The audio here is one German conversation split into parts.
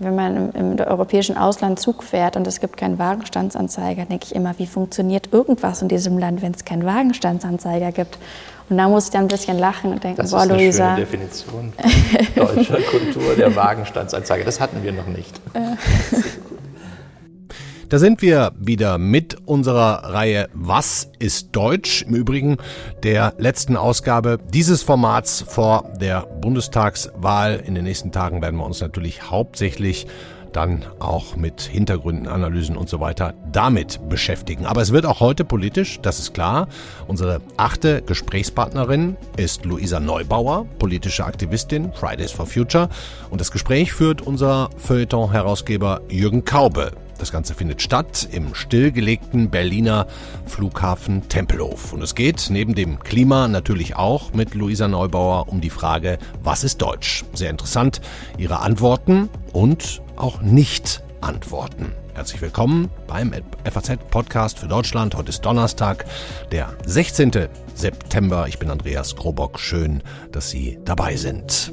Wenn man im, im europäischen Ausland Zug fährt und es gibt keinen Wagenstandsanzeiger, denke ich immer, wie funktioniert irgendwas in diesem Land, wenn es keinen Wagenstandsanzeiger gibt? Und da muss ich dann ein bisschen lachen und denken, das boah, ist eine Luisa. schöne Definition deutscher Kultur, der Wagenstandsanzeige. Das hatten wir noch nicht. Da sind wir wieder mit unserer Reihe Was ist Deutsch? Im Übrigen der letzten Ausgabe dieses Formats vor der Bundestagswahl. In den nächsten Tagen werden wir uns natürlich hauptsächlich dann auch mit Hintergründen, Analysen und so weiter damit beschäftigen. Aber es wird auch heute politisch, das ist klar. Unsere achte Gesprächspartnerin ist Luisa Neubauer, politische Aktivistin, Fridays for Future. Und das Gespräch führt unser Feuilleton-Herausgeber Jürgen Kaube. Das Ganze findet statt im stillgelegten Berliner Flughafen Tempelhof. Und es geht neben dem Klima natürlich auch mit Luisa Neubauer um die Frage, was ist Deutsch? Sehr interessant, ihre Antworten und auch Nicht-Antworten. Herzlich willkommen beim FAZ-Podcast für Deutschland. Heute ist Donnerstag, der 16. September. Ich bin Andreas Krobock. Schön, dass Sie dabei sind.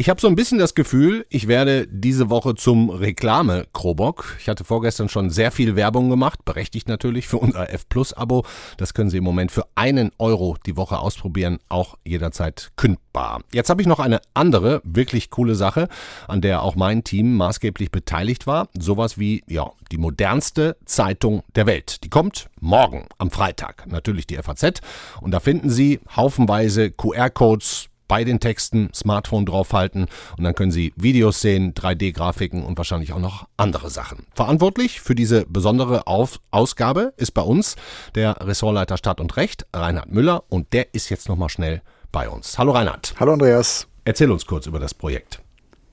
Ich habe so ein bisschen das Gefühl, ich werde diese Woche zum Reklame-Krobok. Ich hatte vorgestern schon sehr viel Werbung gemacht, berechtigt natürlich für unser F-Plus-Abo. Das können Sie im Moment für einen Euro die Woche ausprobieren, auch jederzeit kündbar. Jetzt habe ich noch eine andere, wirklich coole Sache, an der auch mein Team maßgeblich beteiligt war. Sowas wie, ja, die modernste Zeitung der Welt. Die kommt morgen am Freitag. Natürlich die FAZ. Und da finden Sie haufenweise QR-Codes, bei den Texten Smartphone draufhalten und dann können Sie Videos sehen, 3D-Grafiken und wahrscheinlich auch noch andere Sachen. Verantwortlich für diese besondere Auf Ausgabe ist bei uns der Ressortleiter Stadt und Recht, Reinhard Müller, und der ist jetzt nochmal schnell bei uns. Hallo Reinhard. Hallo Andreas. Erzähl uns kurz über das Projekt.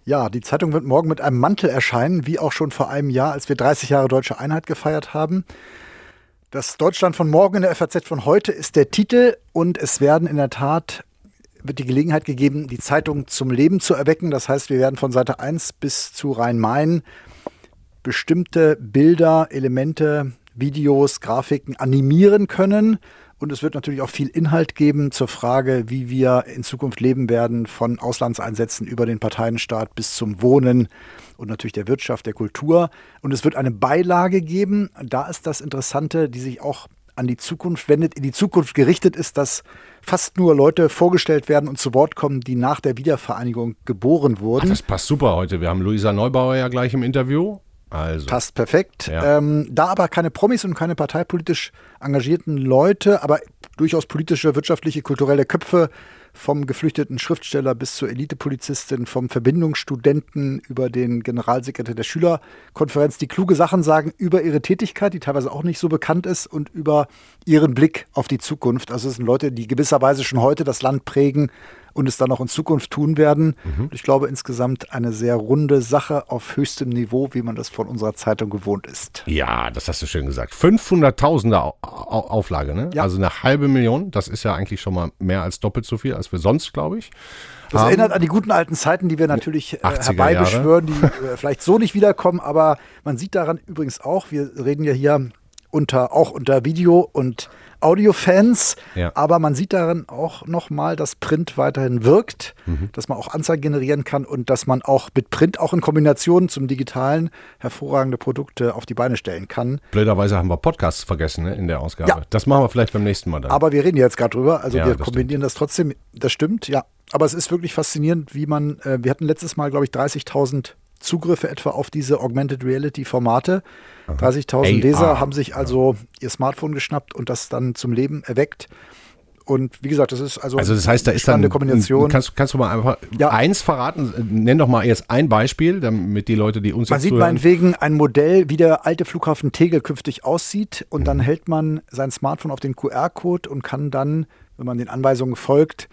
Ja, die Zeitung wird morgen mit einem Mantel erscheinen, wie auch schon vor einem Jahr, als wir 30 Jahre deutsche Einheit gefeiert haben. Das Deutschland von morgen in der FAZ von heute ist der Titel und es werden in der Tat wird die Gelegenheit gegeben, die Zeitung zum Leben zu erwecken. Das heißt, wir werden von Seite 1 bis zu Rhein-Main bestimmte Bilder, Elemente, Videos, Grafiken animieren können. Und es wird natürlich auch viel Inhalt geben zur Frage, wie wir in Zukunft leben werden, von Auslandseinsätzen über den Parteienstaat bis zum Wohnen und natürlich der Wirtschaft, der Kultur. Und es wird eine Beilage geben. Da ist das Interessante, die sich auch an die Zukunft wendet, in die Zukunft gerichtet ist, dass fast nur Leute vorgestellt werden und zu Wort kommen, die nach der Wiedervereinigung geboren wurden. Ach, das passt super heute. Wir haben Luisa Neubauer ja gleich im Interview. Also. Passt perfekt. Ja. Ähm, da aber keine Promis und keine parteipolitisch engagierten Leute, aber durchaus politische, wirtschaftliche, kulturelle Köpfe vom geflüchteten Schriftsteller bis zur Elitepolizistin, vom Verbindungsstudenten über den Generalsekretär der Schülerkonferenz, die kluge Sachen sagen über ihre Tätigkeit, die teilweise auch nicht so bekannt ist, und über ihren Blick auf die Zukunft. Also es sind Leute, die gewisserweise schon heute das Land prägen und es dann auch in Zukunft tun werden. Mhm. Ich glaube insgesamt eine sehr runde Sache auf höchstem Niveau, wie man das von unserer Zeitung gewohnt ist. Ja, das hast du schön gesagt. 500.000er Auflage, ne? Ja. Also eine halbe Million. Das ist ja eigentlich schon mal mehr als doppelt so viel als wir sonst, glaube ich. Das haben. erinnert an die guten alten Zeiten, die wir natürlich äh, herbeibeschwören, die äh, vielleicht so nicht wiederkommen. Aber man sieht daran übrigens auch, wir reden ja hier unter, auch unter Video und Audiofans, ja. aber man sieht darin auch nochmal, dass Print weiterhin wirkt, mhm. dass man auch Anzeigen generieren kann und dass man auch mit Print auch in Kombination zum Digitalen hervorragende Produkte auf die Beine stellen kann. Blöderweise haben wir Podcasts vergessen ne, in der Ausgabe. Ja. Das machen wir vielleicht beim nächsten Mal dann. Aber wir reden jetzt gerade drüber, also ja, wir das kombinieren stimmt. das trotzdem, das stimmt, ja. Aber es ist wirklich faszinierend, wie man, äh, wir hatten letztes Mal, glaube ich, 30.000 Zugriffe etwa auf diese Augmented Reality Formate. 30.000 Leser haben sich also ihr Smartphone geschnappt und das dann zum Leben erweckt. Und wie gesagt, das ist also, also das heißt, da ist dann eine Kombination. Kannst, kannst du mal einfach ja. eins verraten? Nenn doch mal erst ein Beispiel, damit die Leute, die uns Man jetzt sieht zuhören. meinetwegen ein Modell, wie der alte Flughafen Tegel künftig aussieht. Und dann hält man sein Smartphone auf den QR-Code und kann dann, wenn man den Anweisungen folgt,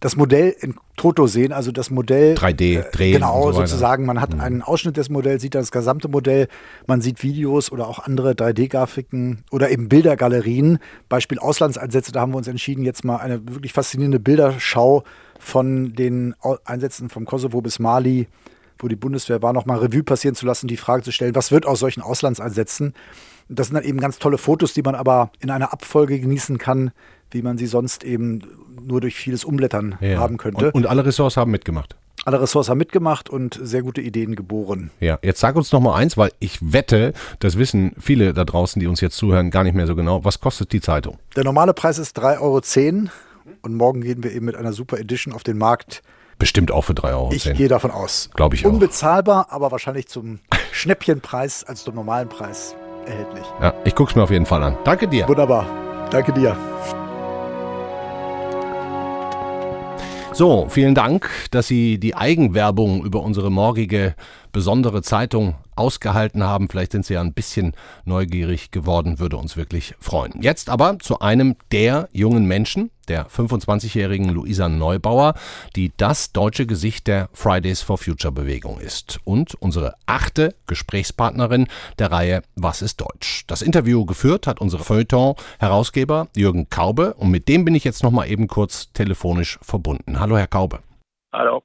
das Modell in Toto sehen, also das Modell 3D äh, drehen. Genau, so sozusagen. Man hat mhm. einen Ausschnitt des Modells, sieht das gesamte Modell, man sieht Videos oder auch andere 3D-Grafiken oder eben Bildergalerien. Beispiel Auslandseinsätze, da haben wir uns entschieden, jetzt mal eine wirklich faszinierende Bilderschau von den Einsätzen vom Kosovo bis Mali, wo die Bundeswehr war, nochmal Revue passieren zu lassen, die Frage zu stellen, was wird aus solchen Auslandseinsätzen? Das sind dann eben ganz tolle Fotos, die man aber in einer Abfolge genießen kann, wie man sie sonst eben nur durch vieles Umblättern ja. haben könnte. Und, und, alle Ressorts haben mitgemacht. Alle Ressorts haben mitgemacht und sehr gute Ideen geboren. Ja, jetzt sag uns noch mal eins, weil ich wette, das wissen viele da draußen, die uns jetzt zuhören, gar nicht mehr so genau. Was kostet die Zeitung? Der normale Preis ist 3,10 Euro und morgen gehen wir eben mit einer Super Edition auf den Markt. Bestimmt auch für 3,10 Euro. Ich gehe davon aus. Glaube ich auch. Unbezahlbar, aber wahrscheinlich zum Schnäppchenpreis als zum normalen Preis erhältlich. Ja, ich gucke es mir auf jeden Fall an. Danke dir. Wunderbar. Danke dir. So, vielen Dank, dass Sie die Eigenwerbung über unsere morgige besondere Zeitung ausgehalten haben. Vielleicht sind Sie ja ein bisschen neugierig geworden, würde uns wirklich freuen. Jetzt aber zu einem der jungen Menschen, der 25-jährigen Luisa Neubauer, die das deutsche Gesicht der Fridays for Future Bewegung ist und unsere achte Gesprächspartnerin der Reihe Was ist Deutsch? Das Interview geführt hat unsere Feuilleton-Herausgeber Jürgen Kaube und mit dem bin ich jetzt nochmal eben kurz telefonisch verbunden. Hallo, Herr Kaube. Hallo.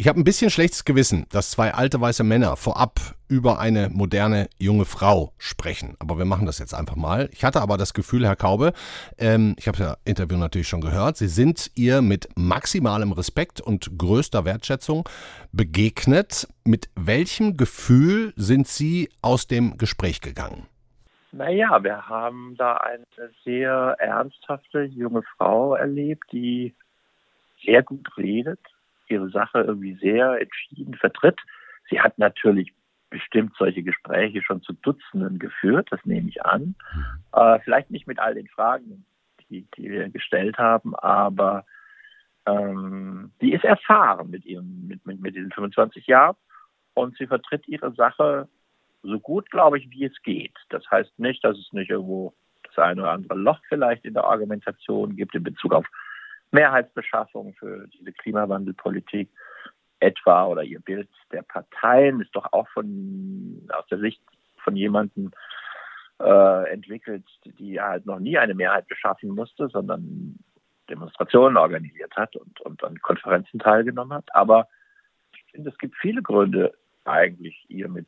Ich habe ein bisschen schlechtes Gewissen, dass zwei alte weiße Männer vorab über eine moderne junge Frau sprechen. Aber wir machen das jetzt einfach mal. Ich hatte aber das Gefühl, Herr Kaube, ähm, ich habe das Interview natürlich schon gehört, Sie sind ihr mit maximalem Respekt und größter Wertschätzung begegnet. Mit welchem Gefühl sind Sie aus dem Gespräch gegangen? Naja, wir haben da eine sehr ernsthafte junge Frau erlebt, die sehr gut redet, ihre Sache irgendwie sehr entschieden vertritt. Sie hat natürlich bestimmt solche Gespräche schon zu Dutzenden geführt, das nehme ich an. Mhm. Äh, vielleicht nicht mit all den Fragen, die, die wir gestellt haben, aber ähm, die ist erfahren mit ihrem, mit, mit, mit diesen 25 Jahren und sie vertritt ihre Sache so gut, glaube ich, wie es geht. Das heißt nicht, dass es nicht irgendwo das eine oder andere Loch vielleicht in der Argumentation gibt in Bezug auf Mehrheitsbeschaffung für diese Klimawandelpolitik etwa oder ihr Bild der Parteien ist doch auch von aus der Sicht von jemandem äh, entwickelt, die halt noch nie eine Mehrheit beschaffen musste, sondern Demonstrationen organisiert hat und, und an Konferenzen teilgenommen hat. Aber ich finde, es gibt viele Gründe, eigentlich ihr mit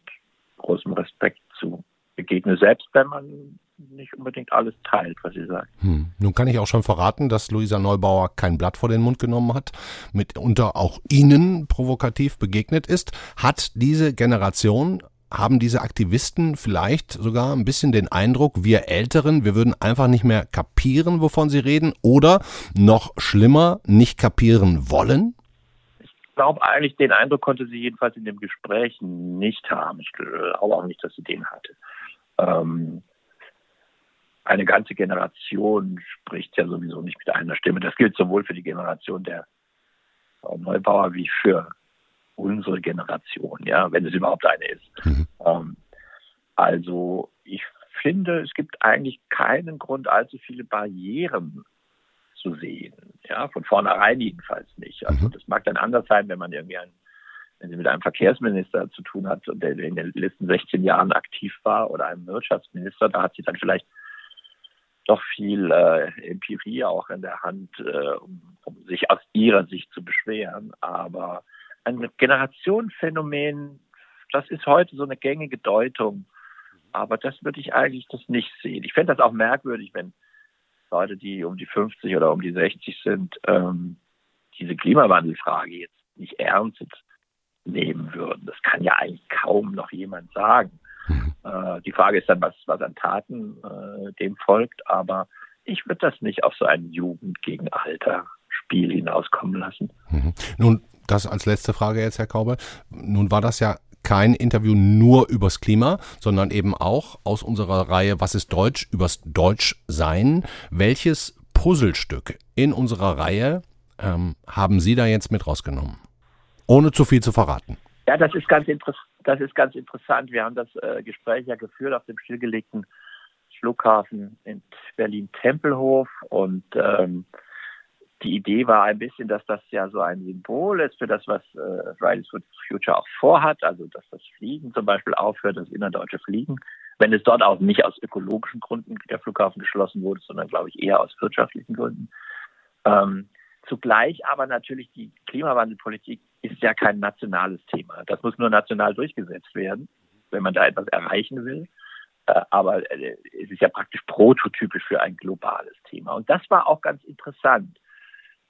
großem Respekt zu begegnen, selbst wenn man nicht unbedingt alles teilt, was sie sagt. Hm. Nun kann ich auch schon verraten, dass Luisa Neubauer kein Blatt vor den Mund genommen hat, mitunter auch Ihnen provokativ begegnet ist. Hat diese Generation haben diese Aktivisten vielleicht sogar ein bisschen den Eindruck, wir Älteren, wir würden einfach nicht mehr kapieren, wovon sie reden, oder noch schlimmer, nicht kapieren wollen? Ich glaube eigentlich, den Eindruck konnte sie jedenfalls in dem Gespräch nicht haben. Ich glaube auch nicht, dass sie den hatte. Ähm, eine ganze Generation spricht ja sowieso nicht mit einer Stimme. Das gilt sowohl für die Generation der Frau Neubauer wie für unsere Generation, ja, wenn es überhaupt eine ist. Mhm. Ähm, also ich finde, es gibt eigentlich keinen Grund, allzu viele Barrieren zu sehen. Ja, von vornherein jedenfalls nicht. Also mhm. das mag dann anders sein, wenn man irgendwie ein, wenn sie mit einem Verkehrsminister zu tun hat, der in den letzten 16 Jahren aktiv war, oder einem Wirtschaftsminister, da hat sie dann vielleicht doch viel äh, Empirie auch in der Hand, äh, um, um, sich aus ihrer Sicht zu beschweren. Aber ein Generationenphänomen, das ist heute so eine gängige Deutung. Aber das würde ich eigentlich das nicht sehen. Ich fände das auch merkwürdig, wenn Leute, die um die 50 oder um die 60 sind, ähm, diese Klimawandelfrage jetzt nicht ernst nehmen würden. Das kann ja eigentlich kaum noch jemand sagen. Mhm. Äh, die Frage ist dann, was, was an Taten äh, dem folgt, aber ich würde das nicht auf so ein Jugend gegen Alter Spiel hinauskommen lassen. Mhm. Nun, das als letzte Frage jetzt, Herr Kaube. Nun war das ja kein Interview nur übers Klima, sondern eben auch aus unserer Reihe Was ist Deutsch übers Deutschsein. Welches Puzzlestück in unserer Reihe ähm, haben Sie da jetzt mit rausgenommen? Ohne zu viel zu verraten. Ja, das ist ganz, das ist ganz interessant. Wir haben das äh, Gespräch ja geführt auf dem stillgelegten Flughafen in Berlin-Tempelhof und ähm, die Idee war ein bisschen, dass das ja so ein Symbol ist für das, was äh, Fridays for Future auch vorhat, also dass das Fliegen zum Beispiel aufhört, das innerdeutsche Fliegen, wenn es dort auch nicht aus ökologischen Gründen der Flughafen geschlossen wurde, sondern glaube ich eher aus wirtschaftlichen Gründen. Ähm, zugleich aber natürlich die Klimawandelpolitik ist ja kein nationales Thema. Das muss nur national durchgesetzt werden, wenn man da etwas erreichen will. Äh, aber äh, es ist ja praktisch prototypisch für ein globales Thema. Und das war auch ganz interessant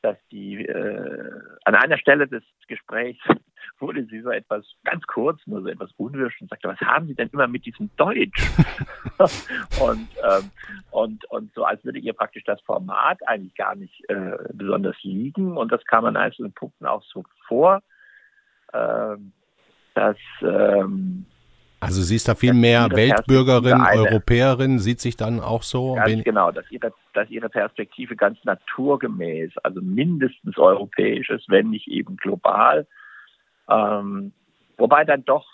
dass die äh, an einer Stelle des Gesprächs wurde sie so etwas ganz kurz, nur so etwas unwirsch und sagte, was haben Sie denn immer mit diesem Deutsch? und, ähm, und, und so als würde ihr praktisch das Format eigentlich gar nicht äh, besonders liegen. Und das kam an einzelnen Punkten auch so vor, äh, dass ähm, also sie ist da viel mehr Weltbürgerin, Europäerin, sieht sich dann auch so. Ganz genau, dass ihre, dass ihre Perspektive ganz naturgemäß, also mindestens europäisch ist, wenn nicht eben global. Ähm, wobei dann doch,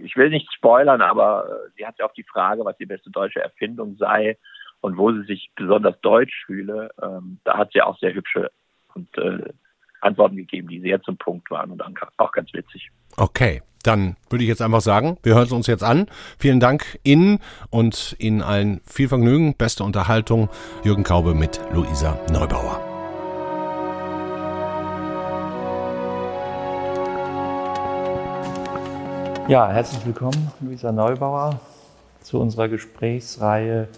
ich will nicht spoilern, aber äh, sie hat ja auch die Frage, was die beste deutsche Erfindung sei und wo sie sich besonders deutsch fühle. Ähm, da hat sie auch sehr hübsche und äh, Antworten gegeben, die sehr zum Punkt waren und auch ganz witzig. Okay, dann würde ich jetzt einfach sagen, wir hören es uns jetzt an. Vielen Dank Ihnen und Ihnen allen viel Vergnügen, beste Unterhaltung. Jürgen Kaube mit Luisa Neubauer. Ja, herzlich willkommen, Luisa Neubauer, zu unserer Gesprächsreihe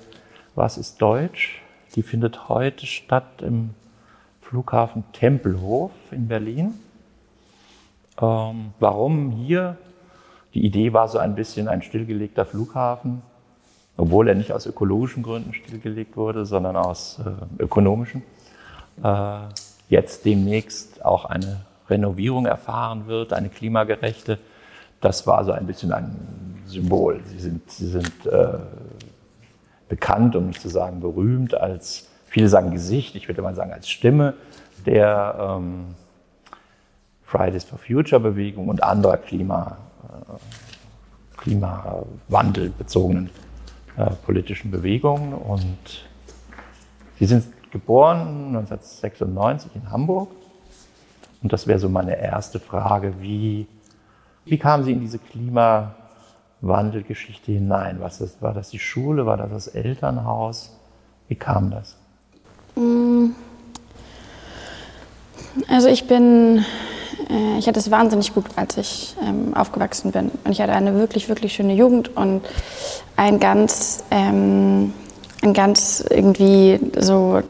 Was ist Deutsch? Die findet heute statt im Flughafen Tempelhof in Berlin. Ähm, warum hier? Die Idee war so ein bisschen ein stillgelegter Flughafen, obwohl er nicht aus ökologischen Gründen stillgelegt wurde, sondern aus äh, ökonomischen. Äh, jetzt demnächst auch eine Renovierung erfahren wird, eine klimagerechte. Das war so ein bisschen ein Symbol. Sie sind, sie sind äh, bekannt, um nicht zu sagen berühmt, als, viele sagen Gesicht, ich würde mal sagen als Stimme der ähm, Fridays for Future Bewegung und anderer Klima, äh, klimawandelbezogenen äh, politischen Bewegungen. Und Sie sind geboren 1996 in Hamburg. Und das wäre so meine erste Frage, wie, wie kamen Sie in diese Klimawandelgeschichte hinein? Was das, war das die Schule, war das das Elternhaus? Wie kam das? Mm. Also ich bin äh, ich hatte es wahnsinnig gut, als ich ähm, aufgewachsen bin. Und ich hatte eine wirklich, wirklich schöne Jugend und ein ganz, ähm, ein ganz irgendwie so,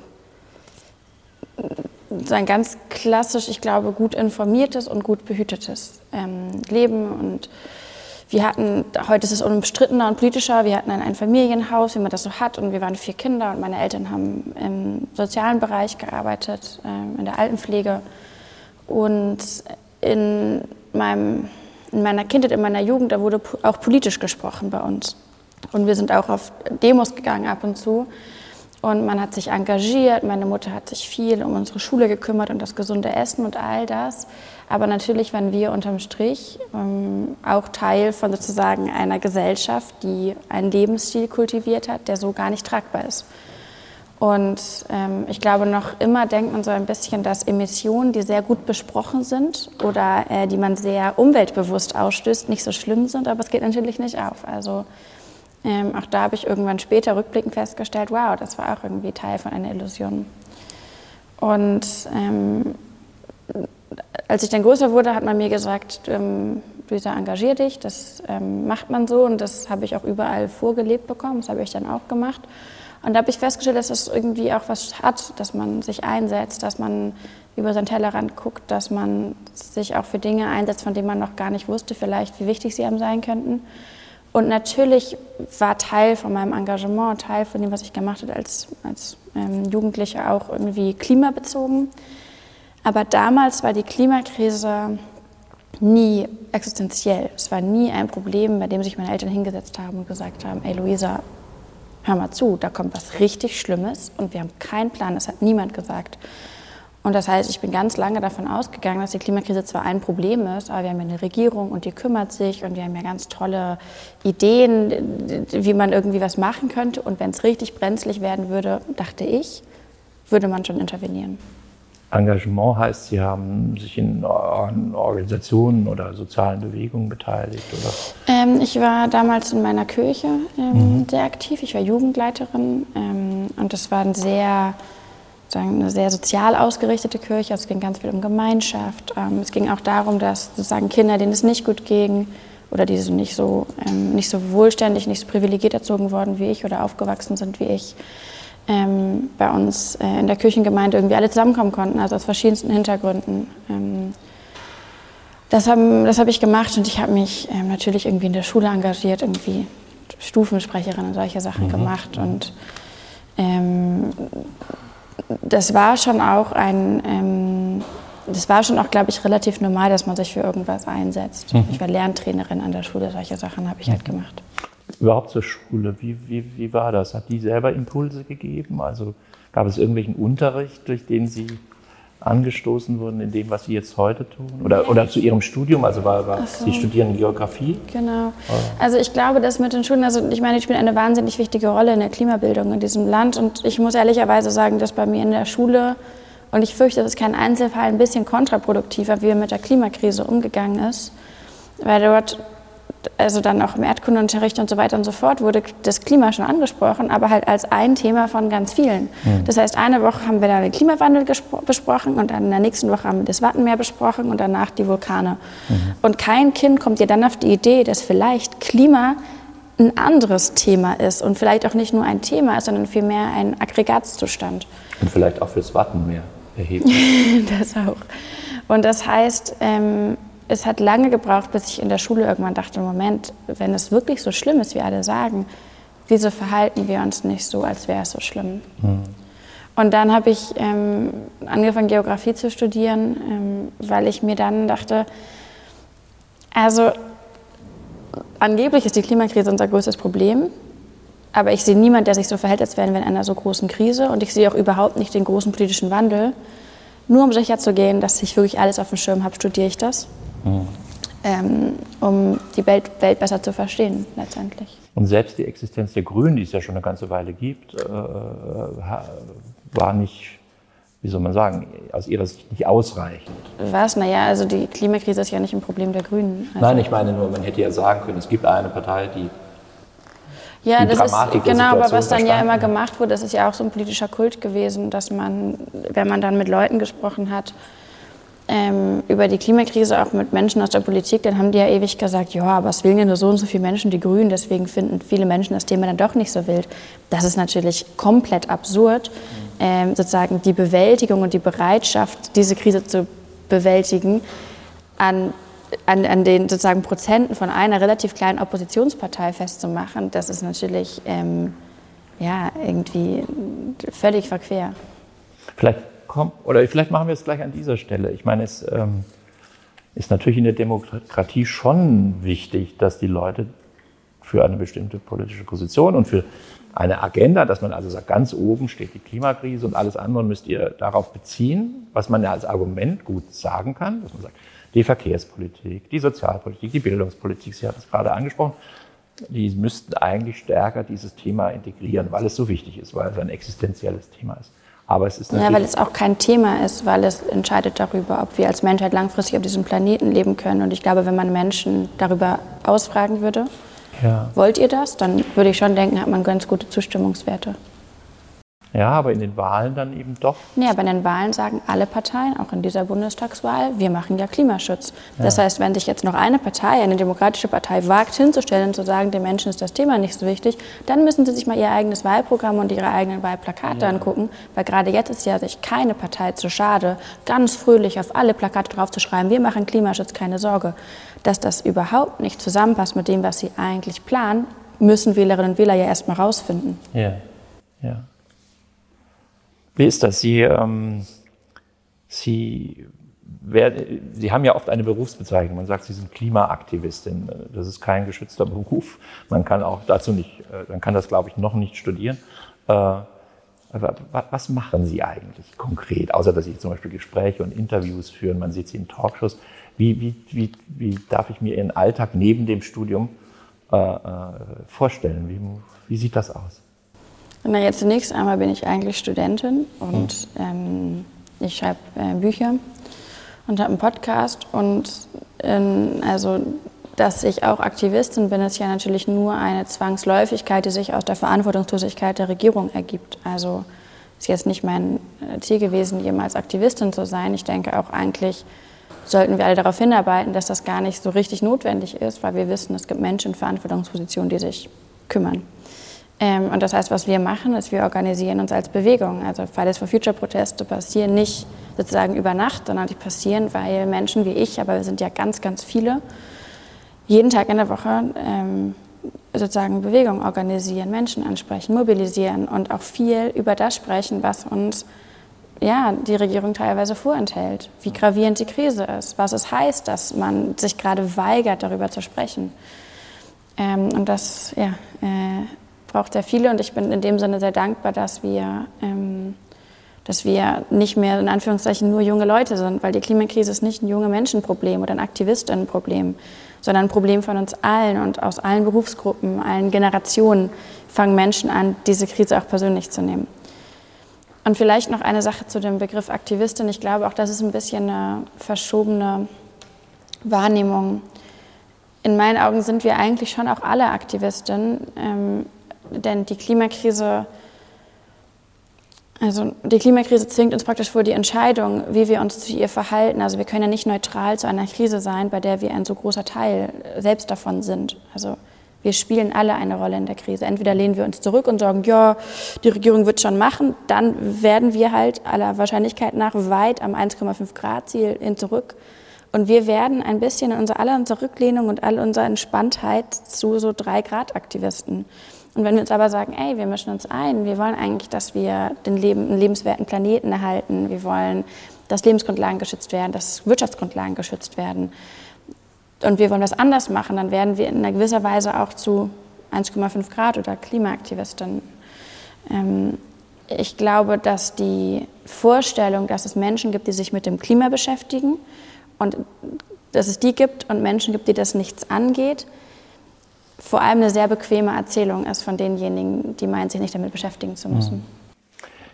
so ein ganz klassisch, ich glaube, gut informiertes und gut behütetes ähm, Leben. Und wir hatten, heute ist es unbestrittener und politischer, wir hatten ein, ein Familienhaus, wie man das so hat. Und wir waren vier Kinder und meine Eltern haben im sozialen Bereich gearbeitet, ähm, in der Altenpflege. Und in, meinem, in meiner Kindheit, in meiner Jugend, da wurde auch politisch gesprochen bei uns. Und wir sind auch auf Demos gegangen ab und zu. Und man hat sich engagiert, meine Mutter hat sich viel um unsere Schule gekümmert und das gesunde Essen und all das. Aber natürlich waren wir unterm Strich ähm, auch Teil von sozusagen einer Gesellschaft, die einen Lebensstil kultiviert hat, der so gar nicht tragbar ist. Und ähm, ich glaube, noch immer denkt man so ein bisschen, dass Emissionen, die sehr gut besprochen sind oder äh, die man sehr umweltbewusst ausstößt, nicht so schlimm sind, aber es geht natürlich nicht auf. Also ähm, auch da habe ich irgendwann später rückblickend festgestellt, wow, das war auch irgendwie Teil von einer Illusion. Und ähm, als ich dann größer wurde, hat man mir gesagt, ähm, Luisa, engagier dich, das ähm, macht man so und das habe ich auch überall vorgelebt bekommen, das habe ich dann auch gemacht. Und da habe ich festgestellt, dass das irgendwie auch was hat, dass man sich einsetzt, dass man über seinen Tellerrand guckt, dass man sich auch für Dinge einsetzt, von denen man noch gar nicht wusste, vielleicht wie wichtig sie einem sein könnten. Und natürlich war Teil von meinem Engagement, Teil von dem, was ich gemacht habe als, als ähm, Jugendliche, auch irgendwie klimabezogen. Aber damals war die Klimakrise nie existenziell. Es war nie ein Problem, bei dem sich meine Eltern hingesetzt haben und gesagt haben, ey Luisa, hör mal zu, da kommt was richtig Schlimmes und wir haben keinen Plan, das hat niemand gesagt. Und das heißt, ich bin ganz lange davon ausgegangen, dass die Klimakrise zwar ein Problem ist, aber wir haben ja eine Regierung und die kümmert sich und wir haben ja ganz tolle Ideen, wie man irgendwie was machen könnte. Und wenn es richtig brenzlig werden würde, dachte ich, würde man schon intervenieren. Engagement heißt, Sie haben sich in Organisationen oder sozialen Bewegungen beteiligt? Oder? Ähm, ich war damals in meiner Kirche ähm, mhm. sehr aktiv. Ich war Jugendleiterin ähm, und das war ein sehr eine sehr sozial ausgerichtete Kirche. Also es ging ganz viel um Gemeinschaft. Ähm, es ging auch darum, dass sozusagen Kinder, denen es nicht gut ging oder die so nicht so ähm, nicht so wohlständig, nicht so privilegiert erzogen worden wie ich oder aufgewachsen sind wie ich, ähm, bei uns äh, in der Kirchengemeinde irgendwie alle zusammenkommen konnten, also aus verschiedensten Hintergründen. das habe das hab ich gemacht und ich habe mich natürlich irgendwie in der Schule engagiert, irgendwie Stufensprecherin und solche Sachen mhm. gemacht und ähm, das war schon auch ein, ähm, das war schon auch, glaube ich, relativ normal, dass man sich für irgendwas einsetzt. Mhm. Ich war Lerntrainerin an der Schule, solche Sachen habe ich halt mhm. gemacht. Überhaupt zur Schule, wie, wie, wie war das? Hat die selber Impulse gegeben? Also gab es irgendwelchen Unterricht, durch den Sie angestoßen wurden in dem, was Sie jetzt heute tun? Oder, oder zu Ihrem Studium? Also war, war so. Sie studieren Geografie? Genau. Also ich glaube, dass mit den Schulen, also ich meine, ich spiele eine wahnsinnig wichtige Rolle in der Klimabildung in diesem Land und ich muss ehrlicherweise sagen, dass bei mir in der Schule, und ich fürchte, das ist kein Einzelfall, ein bisschen kontraproduktiver, wie wir mit der Klimakrise umgegangen ist, weil dort also dann auch im Erdkundeunterricht und so weiter und so fort, wurde das Klima schon angesprochen, aber halt als ein Thema von ganz vielen. Mhm. Das heißt, eine Woche haben wir da den Klimawandel besprochen und dann in der nächsten Woche haben wir das Wattenmeer besprochen und danach die Vulkane. Mhm. Und kein Kind kommt dir dann auf die Idee, dass vielleicht Klima ein anderes Thema ist und vielleicht auch nicht nur ein Thema ist, sondern vielmehr ein Aggregatzustand. Und vielleicht auch fürs Wattenmeer erheben. das auch. Und das heißt, ähm, es hat lange gebraucht, bis ich in der Schule irgendwann dachte, Moment, wenn es wirklich so schlimm ist, wie alle sagen, wieso verhalten wir uns nicht so, als wäre es so schlimm? Mhm. Und dann habe ich ähm, angefangen, Geografie zu studieren, ähm, weil ich mir dann dachte, also angeblich ist die Klimakrise unser größtes Problem, aber ich sehe niemanden, der sich so verhält, als wären wir in einer so großen Krise und ich sehe auch überhaupt nicht den großen politischen Wandel. Nur um sicher zu gehen, dass ich wirklich alles auf dem Schirm habe, studiere ich das mhm. ähm, um die Welt, Welt, besser zu verstehen letztendlich. Und selbst die Existenz der Grünen, die es ja schon eine ganze Weile gibt, äh, war nicht, wie soll man sagen, aus ihrer Sicht nicht ausreichend. Was? Naja, also die Klimakrise ist ja nicht ein Problem der Grünen. Also Nein, ich meine nur, man hätte ja sagen können, es gibt eine Partei, die ja, das ist genau, aber was dann ja immer gemacht wurde, das ist ja auch so ein politischer Kult gewesen, dass man, wenn man dann mit Leuten gesprochen hat, ähm, über die Klimakrise auch mit Menschen aus der Politik, dann haben die ja ewig gesagt, ja, aber es wählen ja nur so und so viele Menschen die Grünen, deswegen finden viele Menschen das Thema dann doch nicht so wild. Das ist natürlich komplett absurd. Ähm, sozusagen die Bewältigung und die Bereitschaft, diese Krise zu bewältigen, an, an, an den sozusagen Prozenten von einer relativ kleinen Oppositionspartei festzumachen, das ist natürlich ähm, ja, irgendwie völlig verquer. Vielleicht kommen, oder vielleicht machen wir es gleich an dieser Stelle. Ich meine, es ähm, ist natürlich in der Demokratie schon wichtig, dass die Leute für eine bestimmte politische Position und für eine Agenda, dass man also sagt, ganz oben steht die Klimakrise und alles andere müsst ihr darauf beziehen, was man ja als Argument gut sagen kann, dass man sagt, die Verkehrspolitik, die Sozialpolitik, die Bildungspolitik, Sie hat es gerade angesprochen, die müssten eigentlich stärker dieses Thema integrieren, weil es so wichtig ist, weil es ein existenzielles Thema ist. Aber es ist ja, weil es auch kein Thema ist, weil es entscheidet darüber, ob wir als Menschheit langfristig auf diesem Planeten leben können. Und ich glaube, wenn man Menschen darüber ausfragen würde, ja. wollt ihr das, dann würde ich schon denken, hat man ganz gute Zustimmungswerte. Ja, aber in den Wahlen dann eben doch. Ja, aber in den Wahlen sagen alle Parteien, auch in dieser Bundestagswahl, wir machen ja Klimaschutz. Ja. Das heißt, wenn sich jetzt noch eine Partei, eine demokratische Partei, wagt hinzustellen und zu sagen, den Menschen ist das Thema nicht so wichtig, dann müssen sie sich mal ihr eigenes Wahlprogramm und ihre eigenen Wahlplakate ja. angucken, weil gerade jetzt ist ja sich keine Partei zu schade, ganz fröhlich auf alle Plakate draufzuschreiben, wir machen Klimaschutz, keine Sorge. Dass das überhaupt nicht zusammenpasst mit dem, was sie eigentlich planen, müssen Wählerinnen und Wähler ja erst mal rausfinden. Ja, ja. Wie ist das? Sie, ähm, Sie wer, Sie haben ja oft eine Berufsbezeichnung. Man sagt, Sie sind Klimaaktivistin. Das ist kein geschützter Beruf. Man kann auch dazu nicht, man kann das, glaube ich, noch nicht studieren. Aber was machen Sie eigentlich konkret, außer dass Sie zum Beispiel Gespräche und Interviews führen? Man sieht Sie in Talkshows. Wie, wie, wie, wie darf ich mir Ihren Alltag neben dem Studium äh, äh, vorstellen? Wie, wie sieht das aus? Na, jetzt zunächst einmal bin ich eigentlich Studentin und ähm, ich schreibe äh, Bücher und habe einen Podcast. Und ähm, also, dass ich auch Aktivistin bin, ist ja natürlich nur eine Zwangsläufigkeit, die sich aus der Verantwortungslosigkeit der Regierung ergibt. Also ist jetzt nicht mein äh, Ziel gewesen, jemals Aktivistin zu sein. Ich denke auch eigentlich sollten wir alle darauf hinarbeiten, dass das gar nicht so richtig notwendig ist, weil wir wissen, es gibt Menschen in Verantwortungspositionen, die sich kümmern. Ähm, und das heißt, was wir machen, ist, wir organisieren uns als Bewegung. Also Fridays for Future Proteste passieren nicht sozusagen über Nacht, sondern die passieren, weil Menschen wie ich, aber wir sind ja ganz, ganz viele, jeden Tag in der Woche ähm, sozusagen Bewegung organisieren, Menschen ansprechen, mobilisieren und auch viel über das sprechen, was uns ja, die Regierung teilweise vorenthält, wie gravierend die Krise ist, was es heißt, dass man sich gerade weigert, darüber zu sprechen. Ähm, und das ja, äh, braucht sehr viele und ich bin in dem Sinne sehr dankbar, dass wir, ähm, dass wir nicht mehr in Anführungszeichen nur junge Leute sind, weil die Klimakrise ist nicht ein junge Menschenproblem oder ein Aktivistinnenproblem, sondern ein Problem von uns allen und aus allen Berufsgruppen, allen Generationen fangen Menschen an, diese Krise auch persönlich zu nehmen. Und vielleicht noch eine Sache zu dem Begriff Aktivistin. Ich glaube auch, das ist ein bisschen eine verschobene Wahrnehmung. In meinen Augen sind wir eigentlich schon auch alle Aktivistinnen, ähm, denn die Klimakrise, also die Klimakrise zwingt uns praktisch vor die Entscheidung, wie wir uns zu ihr verhalten. Also wir können ja nicht neutral zu einer Krise sein, bei der wir ein so großer Teil selbst davon sind. Also wir spielen alle eine Rolle in der Krise. Entweder lehnen wir uns zurück und sagen, ja, die Regierung wird schon machen, dann werden wir halt aller Wahrscheinlichkeit nach weit am 1,5 Grad Ziel in zurück. Und wir werden ein bisschen in unserer, aller unserer Rücklehnung und all unserer Entspanntheit zu so 3 Grad Aktivisten. Und wenn wir uns aber sagen, ey, wir mischen uns ein, wir wollen eigentlich, dass wir den Leben, einen lebenswerten Planeten erhalten, wir wollen, dass Lebensgrundlagen geschützt werden, dass Wirtschaftsgrundlagen geschützt werden, und wir wollen das anders machen, dann werden wir in einer gewisser Weise auch zu 1,5 Grad oder Klimaaktivisten. Ähm, ich glaube, dass die Vorstellung, dass es Menschen gibt, die sich mit dem Klima beschäftigen und dass es die gibt und Menschen gibt, die das nichts angeht, vor allem eine sehr bequeme Erzählung ist von denjenigen, die meinen, sich nicht damit beschäftigen zu müssen. Mhm.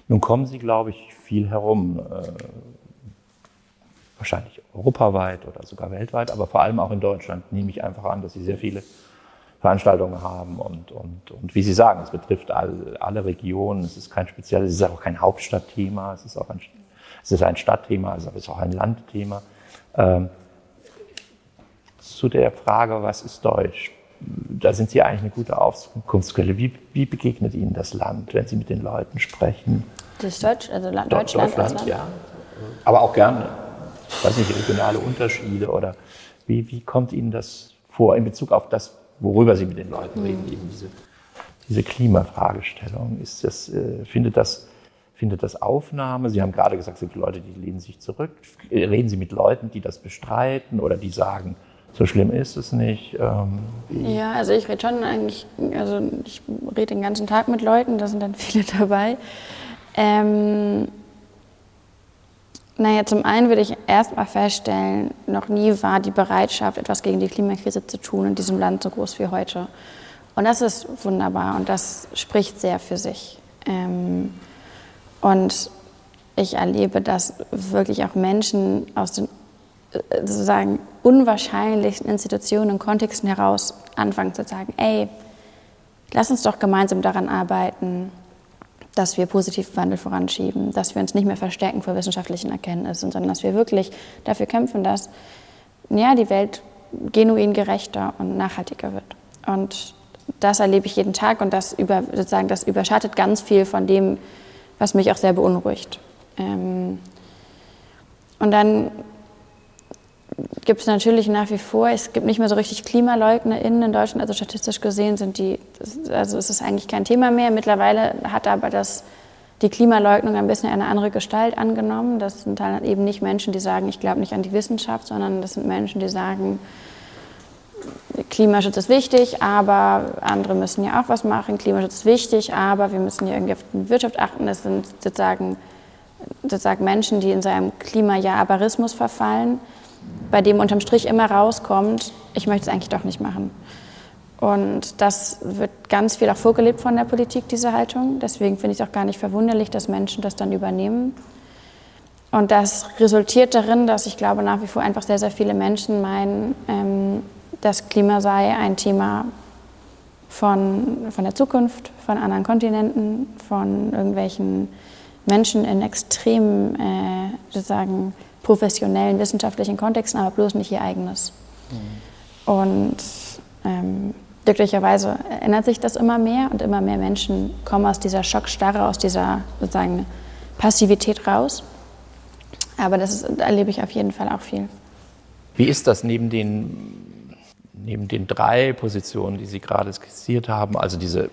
Nun kommen Sie, glaube ich, viel herum. Äh, wahrscheinlich europaweit oder sogar weltweit, aber vor allem auch in Deutschland nehme ich einfach an, dass sie sehr viele Veranstaltungen haben und, und, und wie Sie sagen, es betrifft all, alle Regionen, es ist kein spezielles, es ist auch kein Hauptstadtthema, es ist auch ein, es ist ein Stadtthema, es ist auch ein Landthema. Ähm, zu der Frage, was ist Deutsch? Da sind Sie eigentlich eine gute Auskunftsquelle. Wie, wie begegnet Ihnen das Land, wenn Sie mit den Leuten sprechen? Das Deutsch, also Deutschland, Deutschland, Land? ja. Aber auch gerne ich weiß nicht, regionale Unterschiede oder wie, wie kommt Ihnen das vor in Bezug auf das, worüber Sie mit den Leuten reden, mhm. eben diese, diese Klimafragestellung? Ist das, äh, findet das findet das Aufnahme? Sie haben gerade gesagt, es gibt Leute, die lehnen sich zurück. Reden Sie mit Leuten, die das bestreiten oder die sagen, so schlimm ist es nicht? Ähm, ja, also ich rede schon eigentlich, also ich rede den ganzen Tag mit Leuten, da sind dann viele dabei. Ähm, naja, zum einen würde ich erstmal feststellen, noch nie war die Bereitschaft, etwas gegen die Klimakrise zu tun, in diesem Land so groß wie heute. Und das ist wunderbar und das spricht sehr für sich. Ähm, und ich erlebe, dass wirklich auch Menschen aus den sozusagen unwahrscheinlichsten Institutionen und Kontexten heraus anfangen zu sagen, ey, lass uns doch gemeinsam daran arbeiten, dass wir positiven Wandel voranschieben, dass wir uns nicht mehr verstecken vor wissenschaftlichen Erkenntnissen, sondern dass wir wirklich dafür kämpfen, dass ja, die Welt genuin gerechter und nachhaltiger wird. Und das erlebe ich jeden Tag und das, über, sozusagen, das überschattet ganz viel von dem, was mich auch sehr beunruhigt. Ähm, und dann gibt es natürlich nach wie vor, es gibt nicht mehr so richtig KlimaleugnerInnen in Deutschland, also statistisch gesehen sind die, also ist es eigentlich kein Thema mehr. Mittlerweile hat aber das die Klimaleugnung ein bisschen eine andere Gestalt angenommen. Das sind halt eben nicht Menschen, die sagen, ich glaube nicht an die Wissenschaft, sondern das sind Menschen, die sagen, Klimaschutz ist wichtig, aber andere müssen ja auch was machen. Klimaschutz ist wichtig, aber wir müssen ja irgendwie auf die Wirtschaft achten. Das sind sozusagen, sozusagen Menschen, die in seinem Klimajabarismus verfallen, bei dem unterm Strich immer rauskommt, ich möchte es eigentlich doch nicht machen. Und das wird ganz viel auch vorgelebt von der Politik, diese Haltung. Deswegen finde ich es auch gar nicht verwunderlich, dass Menschen das dann übernehmen. Und das resultiert darin, dass ich glaube, nach wie vor einfach sehr, sehr viele Menschen meinen, ähm, das Klima sei ein Thema von, von der Zukunft, von anderen Kontinenten, von irgendwelchen Menschen in extrem äh, sozusagen professionellen, wissenschaftlichen Kontexten, aber bloß nicht ihr eigenes. Mhm. Und ähm, glücklicherweise ändert sich das immer mehr und immer mehr Menschen kommen aus dieser Schockstarre, aus dieser sozusagen Passivität raus. Aber das ist, erlebe ich auf jeden Fall auch viel. Wie ist das neben den, neben den drei Positionen, die Sie gerade skizziert haben, also diese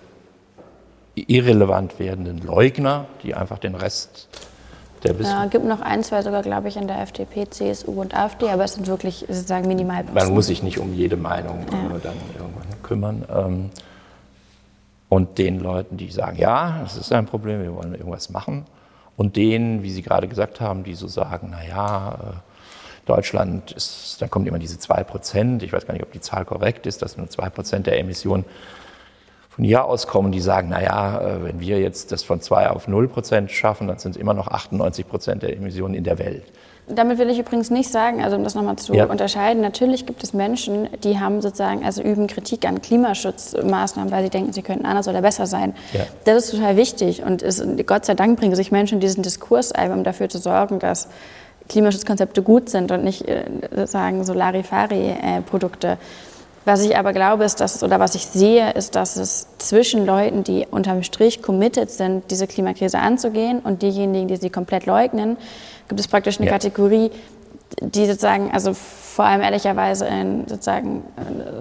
irrelevant werdenden Leugner, die einfach den Rest Ja, gibt noch ein, zwei sogar, glaube ich, in der FDP, CSU und AfD, aber es sind wirklich sozusagen minimal. Man muss sich nicht um jede Meinung ja. dann irgendwann kümmern. Ähm, und den Leuten, die sagen, ja, das ist ein Problem, wir wollen irgendwas machen. Und denen, wie Sie gerade gesagt haben, die so sagen, naja, äh, Deutschland ist, dann kommt immer diese 2 Prozent, ich weiß gar nicht, ob die Zahl korrekt ist, dass nur 2 Prozent der Emissionen von hier aus kommen, die sagen, naja, äh, wenn wir jetzt das von 2 auf 0 Prozent schaffen, dann sind es immer noch 98 Prozent der Emissionen in der Welt. Damit will ich übrigens nicht sagen, also um das nochmal zu ja. unterscheiden, natürlich gibt es Menschen, die haben sozusagen, also üben Kritik an Klimaschutzmaßnahmen, weil sie denken, sie könnten anders oder besser sein. Ja. Das ist total wichtig und ist, Gott sei Dank bringen sich Menschen in diesen Diskurs ein, um dafür zu sorgen, dass Klimaschutzkonzepte gut sind und nicht äh, sozusagen Solarifari-Produkte. Äh, was ich aber glaube, ist, dass, oder was ich sehe, ist, dass es zwischen Leuten, die unterm Strich committed sind, diese Klimakrise anzugehen und diejenigen, die sie komplett leugnen, gibt es praktisch eine ja. Kategorie, die sozusagen, also vor allem ehrlicherweise in sozusagen,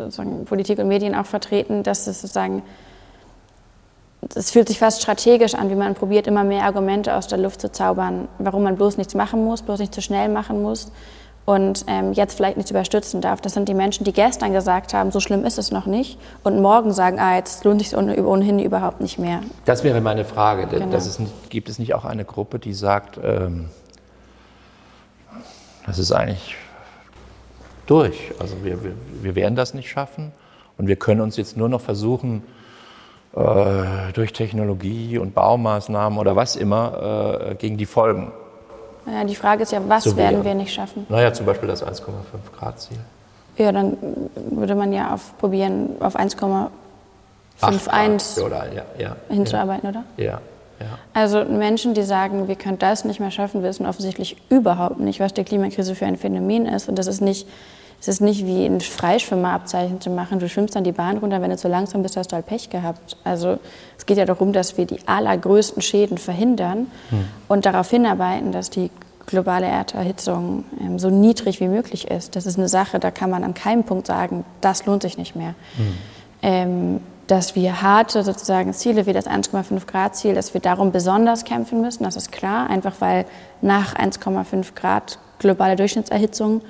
sozusagen Politik und Medien auch vertreten, dass es sozusagen, es fühlt sich fast strategisch an, wie man probiert, immer mehr Argumente aus der Luft zu zaubern, warum man bloß nichts machen muss, bloß nicht zu schnell machen muss und ähm, jetzt vielleicht nicht überstützen darf. Das sind die Menschen, die gestern gesagt haben, so schlimm ist es noch nicht und morgen sagen, ah, jetzt lohnt sich ohnehin überhaupt nicht mehr. Das wäre meine Frage. Genau. Ist, gibt es nicht auch eine Gruppe, die sagt, ähm, das ist eigentlich durch, also wir, wir, wir werden das nicht schaffen und wir können uns jetzt nur noch versuchen, äh, durch Technologie und Baumaßnahmen oder was immer äh, gegen die Folgen ja, die Frage ist ja, was so werden wir nicht schaffen? Naja, zum Beispiel das 1,5 Grad Ziel. Ja, dann würde man ja auf probieren, auf 1,51 ja, ja, hinzuarbeiten, oder? Ja. Ja. Also Menschen, die sagen, wir können das nicht mehr schaffen, wissen offensichtlich überhaupt nicht, was die Klimakrise für ein Phänomen ist. Und das ist nicht, es ist nicht wie ein Freischwimmerabzeichen zu machen. Du schwimmst dann die Bahn runter, wenn du zu langsam bist, hast du halt Pech gehabt. Also es geht ja darum, dass wir die allergrößten Schäden verhindern hm. und darauf hinarbeiten, dass die globale Erderhitzung ähm, so niedrig wie möglich ist. Das ist eine Sache, da kann man an keinem Punkt sagen, das lohnt sich nicht mehr. Hm. Ähm, dass wir harte sozusagen Ziele wie das 1,5 Grad Ziel, dass wir darum besonders kämpfen müssen, das ist klar, einfach weil nach 1,5 Grad globale Durchschnittserhitzung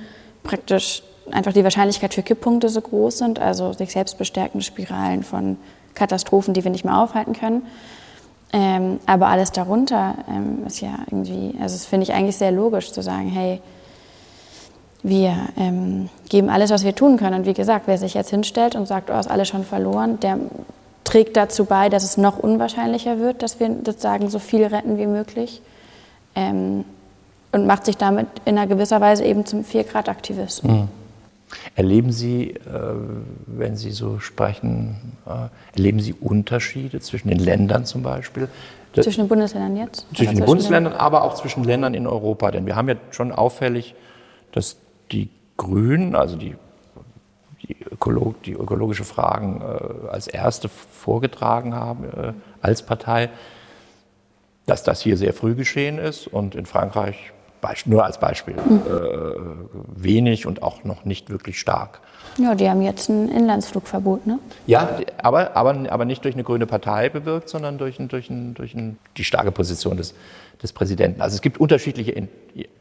praktisch einfach die Wahrscheinlichkeit für Kipppunkte so groß sind, also sich selbst bestärkende Spiralen von Katastrophen, die wir nicht mehr aufhalten können. Ähm, aber alles darunter ähm, ist ja irgendwie, also das finde ich eigentlich sehr logisch zu sagen, hey, wir ähm, geben alles, was wir tun können. Und wie gesagt, wer sich jetzt hinstellt und sagt, oh, ist alles schon verloren, der trägt dazu bei, dass es noch unwahrscheinlicher wird, dass wir sozusagen so viel retten wie möglich. Ähm, und macht sich damit in einer gewisser Weise eben zum 4-Grad-Aktivisten. Mhm. Erleben Sie, äh, wenn Sie so sprechen, äh, erleben Sie Unterschiede zwischen den Ländern zum Beispiel? Zwischen den Bundesländern jetzt? Zwischen den Bundesländern, aber auch zwischen Ländern in Europa. Denn wir haben ja schon auffällig, dass die Grünen, also die, die, Ökolog, die ökologische Fragen äh, als erste vorgetragen haben als Partei, dass das hier sehr früh geschehen ist und in Frankreich nur als Beispiel, mhm. äh, wenig und auch noch nicht wirklich stark. Ja, die haben jetzt ein Inlandsflugverbot, ne? Ja, aber, aber, aber nicht durch eine grüne Partei bewirkt, sondern durch, ein, durch, ein, durch ein, die starke Position des, des Präsidenten. Also es gibt unterschiedliche,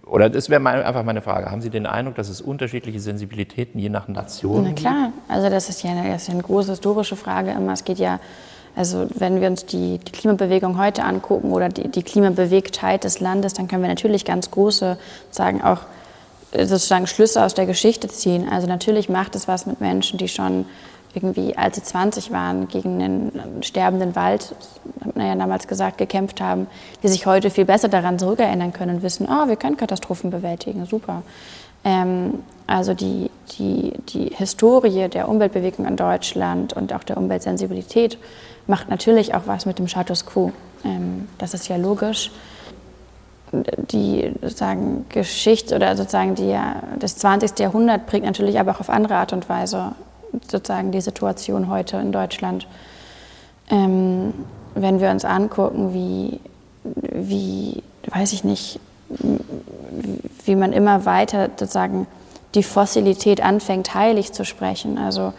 oder das wäre einfach meine Frage, haben Sie den Eindruck, dass es unterschiedliche Sensibilitäten je nach Nation gibt? Na klar, also das ist ja eine, das ist eine große historische Frage immer. Es geht ja, also wenn wir uns die, die Klimabewegung heute angucken oder die, die Klimabewegtheit des Landes, dann können wir natürlich ganz große, sagen auch sozusagen Schlüsse aus der Geschichte ziehen. Also natürlich macht es was mit Menschen, die schon irgendwie, als sie 20 waren, gegen einen sterbenden Wald, hat man ja damals gesagt, gekämpft haben, die sich heute viel besser daran zurückerinnern können und wissen, oh, wir können Katastrophen bewältigen, super. Ähm, also die, die, die Historie der Umweltbewegung in Deutschland und auch der Umweltsensibilität macht natürlich auch was mit dem Status quo. Ähm, das ist ja logisch. Die sozusagen Geschichte oder sozusagen die, das 20. Jahrhundert prägt natürlich aber auch auf andere Art und Weise sozusagen die Situation heute in Deutschland. Ähm, wenn wir uns angucken, wie, wie, weiß ich nicht, wie man immer weiter sozusagen die Fossilität anfängt, heilig zu sprechen. Also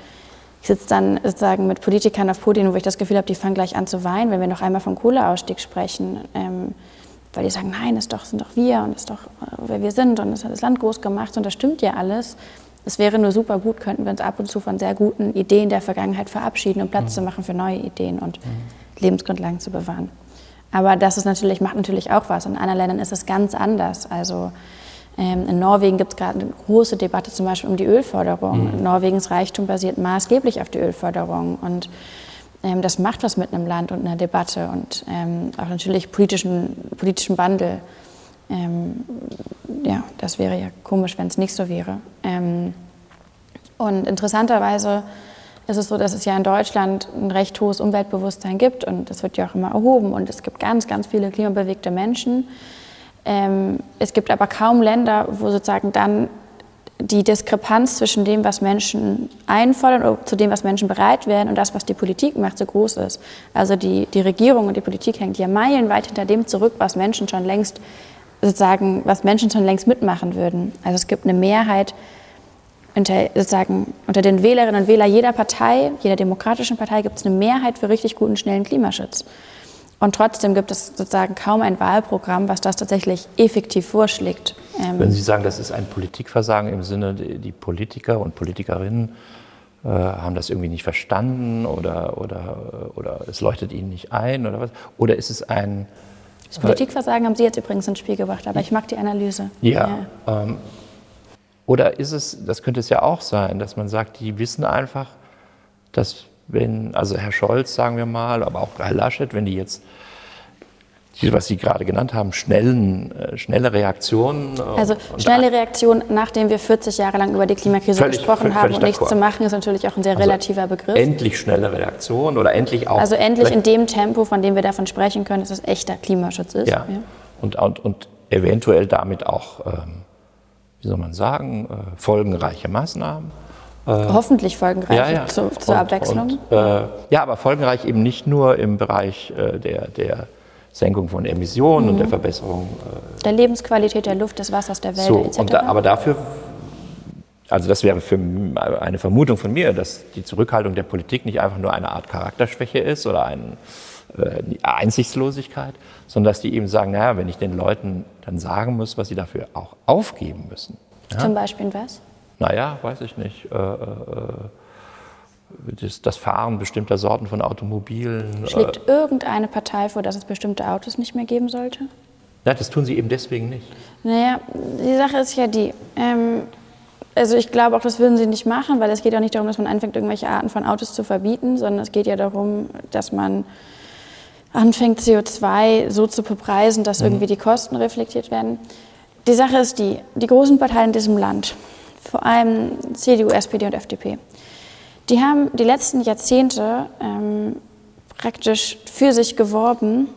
ich sitze dann sozusagen mit Politikern auf Podien, wo ich das Gefühl habe, die fangen gleich an zu weinen, wenn wir noch einmal vom Kohleausstieg sprechen. Ähm, weil die sagen, nein, das, doch, sind doch wir und das ist doch, wer wir sind und das hat das Land groß gemacht und das stimmt ja alles. Es wäre nur super gut, könnten wir uns ab und zu von sehr guten Ideen der Vergangenheit verabschieden, um Platz mhm. zu machen für neue Ideen und mhm. Lebensgrundlagen zu bewahren. Aber das ist natürlich, macht natürlich auch was. In anderen Ländern ist es ganz anders. Also in Norwegen gibt es gerade eine große Debatte zum Beispiel um die Ölförderung. Mhm. Norwegens Reichtum basiert maßgeblich auf die Ölförderung. Und ähm, das macht was mit einem Land und einer Debatte und ähm, auch natürlich politischen, politischen Wandel. Ähm, ja, das wäre ja komisch, wenn es nicht so wäre. Ähm, und interessanterweise ist es so, dass es ja in Deutschland ein recht hohes Umweltbewusstsein gibt und das wird ja auch immer erhoben und es gibt ganz, ganz viele klimabewegte Menschen. Ähm, es gibt aber kaum Länder, wo sozusagen dann die Diskrepanz zwischen dem, was Menschen einfordern oder zu dem, was Menschen bereit werden und das, was die Politik macht, so groß ist. Also die, die Regierung und die Politik hängt ja meilenweit hinter dem zurück, was Menschen schon längst sozusagen, was Menschen schon längst mitmachen würden. Also es gibt eine Mehrheit unter, sozusagen, unter den Wählerinnen und Wählern jeder Partei, jeder demokratischen Partei gibt es eine Mehrheit für richtig guten, schnellen Klimaschutz. Und trotzdem gibt es sozusagen kaum ein Wahlprogramm, was das tatsächlich effektiv vorschlägt. Ähm Wenn Sie sagen, das ist ein Politikversagen im Sinne, die Politiker und Politikerinnen äh, haben das irgendwie nicht verstanden oder, oder, oder es leuchtet ihnen nicht ein oder was? Oder ist es ein das Politikversagen haben Sie jetzt übrigens ins Spiel gebracht, aber ich mag die Analyse. Ja. ja. Ähm, oder ist es, das könnte es ja auch sein, dass man sagt, die wissen einfach, dass wenn, also Herr Scholz, sagen wir mal, aber auch Herr Laschet, wenn die jetzt was Sie gerade genannt haben, schnellen, äh, schnelle Reaktionen. Äh, also schnelle Reaktion, nachdem wir 40 Jahre lang über die Klimakrise völlig, gesprochen haben und nichts zu machen, ist natürlich auch ein sehr also relativer Begriff. Endlich schnelle Reaktion oder endlich auch. Also endlich in dem Tempo, von dem wir davon sprechen können, dass es echter Klimaschutz ist. Ja. ja. Und, und, und eventuell damit auch, ähm, wie soll man sagen, äh, folgenreiche Maßnahmen. Äh, Hoffentlich folgenreich ja, ja. Zu, zur und, Abwechslung. Und, äh, ja, aber folgenreich eben nicht nur im Bereich äh, der, der Senkung von Emissionen mhm. und der mhm. Verbesserung äh, der Lebensqualität der Luft, des Wassers, der Wälder so, etc. Da, aber dafür, also das wäre für eine Vermutung von mir, dass die Zurückhaltung der Politik nicht einfach nur eine Art Charakterschwäche ist oder eine äh, Einsichtslosigkeit, sondern dass die eben sagen, naja, wenn ich den Leuten dann sagen muss, was sie dafür auch aufgeben müssen. Ja? Zum Beispiel was? Naja, weiß ich nicht. Äh, äh, das, das, Fahren bestimmter Sorten von Automobilen. Äh, Schlägt äh, irgendeine Partei vor, dass es bestimmte Autos nicht mehr geben sollte? Ja, das tun sie eben deswegen nicht. Naja, die Sache ist ja die. Ähm, also ich glaube auch, das würden sie nicht machen, weil es geht auch nicht darum, dass man anfängt, irgendwelche Arten von Autos zu verbieten, sondern es geht ja darum, dass man anfängt, CO2 so zu bepreisen, dass mhm. irgendwie die Kosten reflektiert werden. Die Sache ist die, die großen Parteien in diesem Land, vor allem CDU, SPD und FDP, die haben die letzten Jahrzehnte ähm, praktisch für sich geworben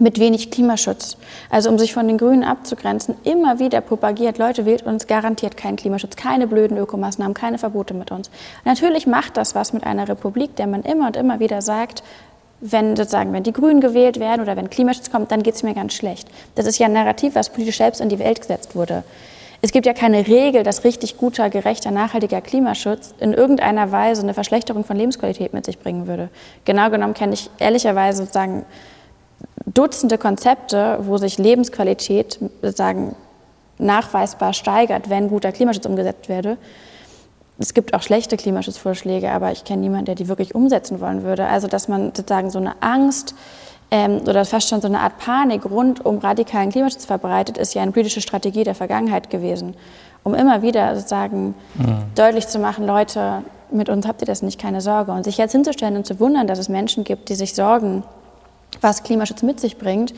mit wenig Klimaschutz. Also um sich von den Grünen abzugrenzen, immer wieder propagiert, Leute, wählt uns garantiert keinen Klimaschutz, keine blöden Ökomaßnahmen, keine Verbote mit uns. Natürlich macht das was mit einer Republik, der man immer und immer wieder sagt, Wenn sozusagen, wenn die Grünen gewählt werden oder wenn Klimaschutz kommt, dann geht es mir ganz schlecht. Das ist ja ein Narrativ, was politisch selbst in die Welt gesetzt wurde. Es gibt ja keine Regel, dass richtig guter, gerechter, nachhaltiger Klimaschutz in irgendeiner Weise eine Verschlechterung von Lebensqualität mit sich bringen würde. Genau genommen kenne ich ehrlicherweise sozusagen Dutzende Konzepte, wo sich Lebensqualität sozusagen nachweisbar steigert, wenn guter Klimaschutz umgesetzt werde. Es gibt auch schlechte Klimaschutzvorschläge, aber ich kenne niemanden, der die wirklich umsetzen wollen würde. Also, dass man sozusagen so eine Angst ähm, oder fast schon so eine Art Panik rund um radikalen Klimaschutz verbreitet, ist ja eine politische Strategie der Vergangenheit gewesen, um immer wieder sozusagen mhm. deutlich zu machen, Leute, mit uns habt ihr das nicht, keine Sorge. Und sich jetzt hinzustellen und zu wundern, dass es Menschen gibt, die sich sorgen, was Klimaschutz mit sich bringt,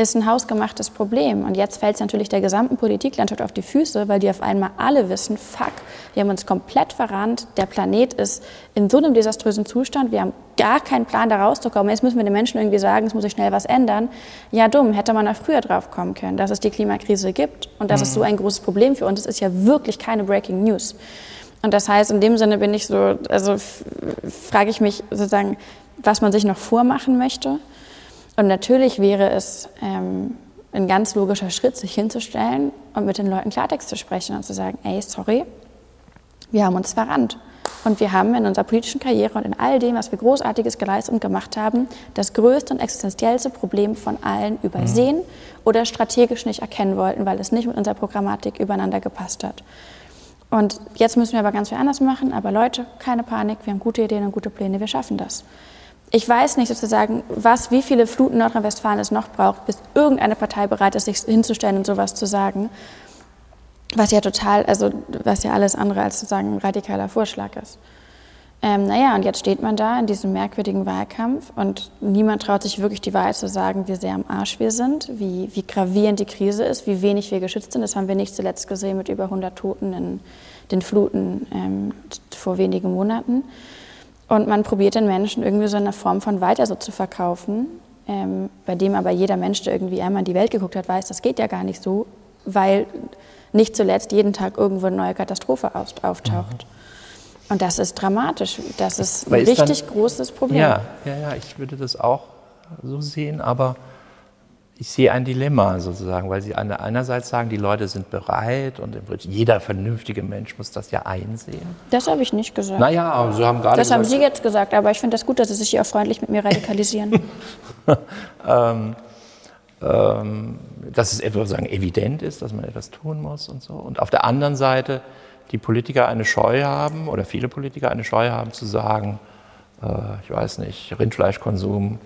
ist ein hausgemachtes Problem. Und jetzt fällt es natürlich der gesamten Politiklandschaft auf die Füße, weil die auf einmal alle wissen, fuck, wir haben uns komplett verrannt, der Planet ist in so einem desaströsen Zustand, wir haben gar keinen Plan, da rauszukommen. Jetzt müssen wir den Menschen irgendwie sagen, es muss sich schnell was ändern. Ja, dumm, hätte man auch früher drauf kommen können, dass es die Klimakrise gibt und dass mhm. es so ein großes Problem für uns ist, ist ja wirklich keine Breaking News. Und das heißt, in dem Sinne bin ich so, also frage ich mich sozusagen, was man sich noch vormachen möchte. Und natürlich wäre es ähm, ein ganz logischer Schritt, sich hinzustellen und mit den Leuten Klartext zu sprechen und zu sagen, ey, sorry, wir haben uns verrannt. Und wir haben in unserer politischen Karriere und in all dem, was wir Großartiges geleistet und gemacht haben, das größte und existenziellste Problem von allen übersehen mhm. oder strategisch nicht erkennen wollten, weil es nicht mit unserer Programmatik übereinander gepasst hat. Und jetzt müssen wir aber ganz viel anders machen. Aber Leute, keine Panik, wir haben gute Ideen und gute Pläne, wir schaffen das ich weiß nicht sozusagen, was, wie viele Fluten Nordrhein-Westfalen es noch braucht, bis irgendeine Partei bereit ist, sich hinzustellen und sowas zu sagen. Was ja total, also was ja alles andere als sozusagen ein radikaler Vorschlag ist. Ähm, naja, und jetzt steht man da in diesem merkwürdigen Wahlkampf und niemand traut sich wirklich die Wahrheit zu sagen, wie sehr am Arsch wir sind, wie, wie gravierend die Krise ist, wie wenig wir geschützt sind. Das haben wir nicht zuletzt gesehen mit über 100 Toten in den Fluten ähm, vor wenigen Monaten. Und man probiert den Menschen irgendwie so eine Form von weiter so zu verkaufen, ähm, bei dem aber jeder Mensch, der irgendwie einmal in die Welt geguckt hat, weiß, das geht ja gar nicht so, weil nicht zuletzt jeden Tag irgendwo eine neue Katastrophe auftaucht. Mhm. Und das ist dramatisch. Das ist ein richtig dann, großes Problem. Ja, ja, ja, ich würde das auch so sehen, aber ich sehe ein Dilemma sozusagen, weil Sie einerseits sagen, die Leute sind bereit und jeder vernünftige Mensch muss das ja einsehen. Das habe ich nicht gesagt. Naja, aber Sie haben gerade Das gesagt, haben Sie jetzt gesagt, aber ich finde das gut, dass Sie sich hier auch freundlich mit mir radikalisieren. ähm, ähm, dass es etwas sagen, evident ist, dass man etwas tun muss und so. Und auf der anderen Seite die Politiker eine Scheu haben oder viele Politiker eine Scheu haben zu sagen, äh, ich weiß nicht, Rindfleischkonsum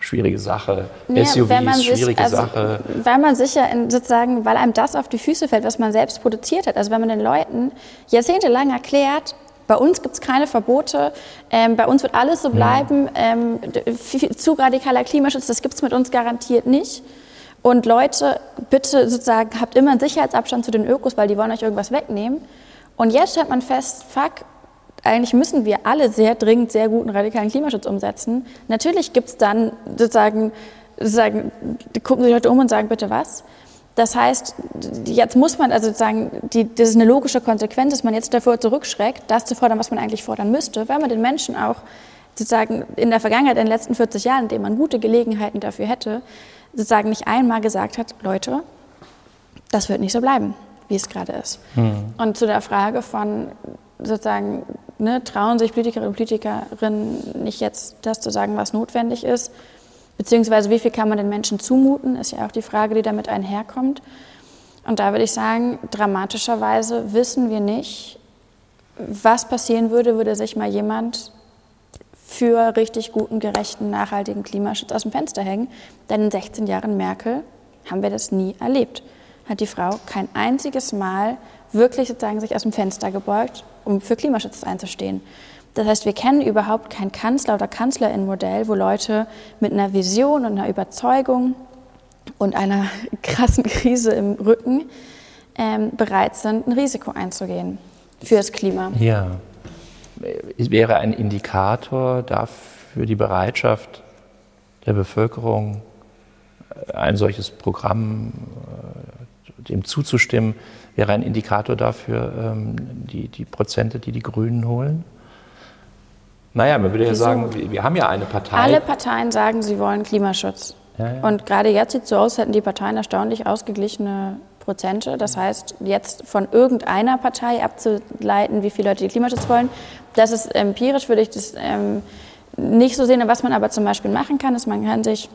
schwierige Sache. Ja, SUV ist schwierige sich, also, Sache. Weil man sicher sozusagen, weil einem das auf die Füße fällt, was man selbst produziert hat. Also wenn man den Leuten jahrzehntelang erklärt, bei uns gibt es keine Verbote, ähm, bei uns wird alles so bleiben, ähm, zu radikaler Klimaschutz, das gibt es mit uns garantiert nicht. Und Leute, bitte sozusagen, habt immer einen Sicherheitsabstand zu den Ökos, weil die wollen euch irgendwas wegnehmen. Und jetzt stellt man fest, fuck, eigentlich müssen wir alle sehr dringend sehr guten radikalen Klimaschutz umsetzen. Natürlich gibt es dann sozusagen, sozusagen, gucken sich Leute um und sagen, bitte was? Das heißt, jetzt muss man, also sozusagen, die, das ist eine logische Konsequenz, dass man jetzt davor zurückschreckt, das zu fordern, was man eigentlich fordern müsste, weil man den Menschen auch sozusagen in der Vergangenheit, in den letzten 40 Jahren, in denen man gute Gelegenheiten dafür hätte, sozusagen nicht einmal gesagt hat, Leute, das wird nicht so bleiben, wie es gerade ist. Mhm. Und zu der Frage von sozusagen ne, trauen sich Politikerinnen und Politikerinnen nicht jetzt das zu sagen, was notwendig ist, beziehungsweise wie viel kann man den Menschen zumuten, ist ja auch die Frage, die damit einherkommt. Und da würde ich sagen, dramatischerweise wissen wir nicht, was passieren würde, würde sich mal jemand für richtig guten, gerechten, nachhaltigen Klimaschutz aus dem Fenster hängen. Denn in 16 Jahren Merkel haben wir das nie erlebt. Hat die Frau kein einziges Mal wirklich sozusagen sich aus dem Fenster gebeugt um für Klimaschutz einzustehen. Das heißt, wir kennen überhaupt kein Kanzler- oder Kanzlerin-Modell, wo Leute mit einer Vision und einer Überzeugung und einer krassen Krise im Rücken ähm, bereit sind, ein Risiko einzugehen fürs Klima. Ja, es wäre ein Indikator dafür die Bereitschaft der Bevölkerung, ein solches Programm äh, dem zuzustimmen, wäre ein Indikator dafür, ähm, die, die Prozente, die die Grünen holen? Naja, man würde ja sagen, wir, wir haben ja eine Partei. Alle Parteien sagen, sie wollen Klimaschutz. Ja, ja. Und gerade jetzt sieht es so aus, hätten die Parteien erstaunlich ausgeglichene Prozente. Das heißt, jetzt von irgendeiner Partei abzuleiten, wie viele Leute die Klimaschutz wollen, das ist empirisch, würde ich das ähm, nicht so sehen. Was man aber zum Beispiel machen kann, ist, man kann sich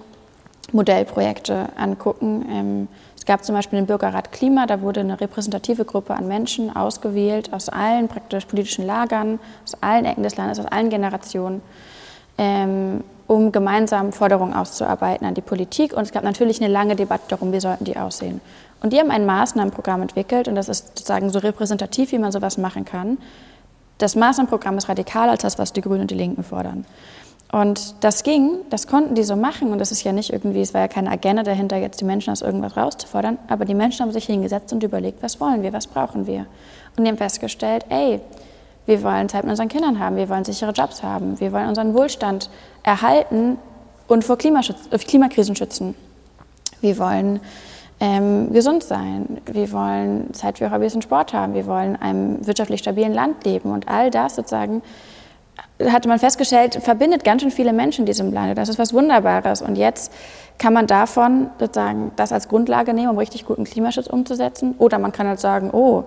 Modellprojekte angucken. Ähm, es gab zum Beispiel den Bürgerrat Klima, da wurde eine repräsentative Gruppe an Menschen ausgewählt aus allen praktisch politischen Lagern, aus allen Ecken des Landes, aus allen Generationen, ähm, um gemeinsam Forderungen auszuarbeiten an die Politik. Und es gab natürlich eine lange Debatte darum, wie sollten die aussehen. Und die haben ein Maßnahmenprogramm entwickelt und das ist sozusagen so repräsentativ, wie man sowas machen kann. Das Maßnahmenprogramm ist radikaler als das, was die Grünen und die Linken fordern. Und das ging, das konnten die so machen und das ist ja nicht irgendwie, es war ja keine Agenda dahinter, jetzt die Menschen aus irgendwas rauszufordern, aber die Menschen haben sich hingesetzt und überlegt, was wollen wir, was brauchen wir. Und die haben festgestellt, ey, wir wollen Zeit mit unseren Kindern haben, wir wollen sichere Jobs haben, wir wollen unseren Wohlstand erhalten und vor Klimaschutz, äh, Klimakrisen schützen. Wir wollen ähm, gesund sein. Wir wollen Zeit für Hobbys und Sport haben. Wir wollen in einem wirtschaftlich stabilen Land leben. Und all das sozusagen hatte man festgestellt, verbindet ganz schön viele Menschen in diesem Lande. Das ist was Wunderbares. Und jetzt kann man davon sozusagen das als Grundlage nehmen, um richtig guten Klimaschutz umzusetzen. Oder man kann halt sagen, oh,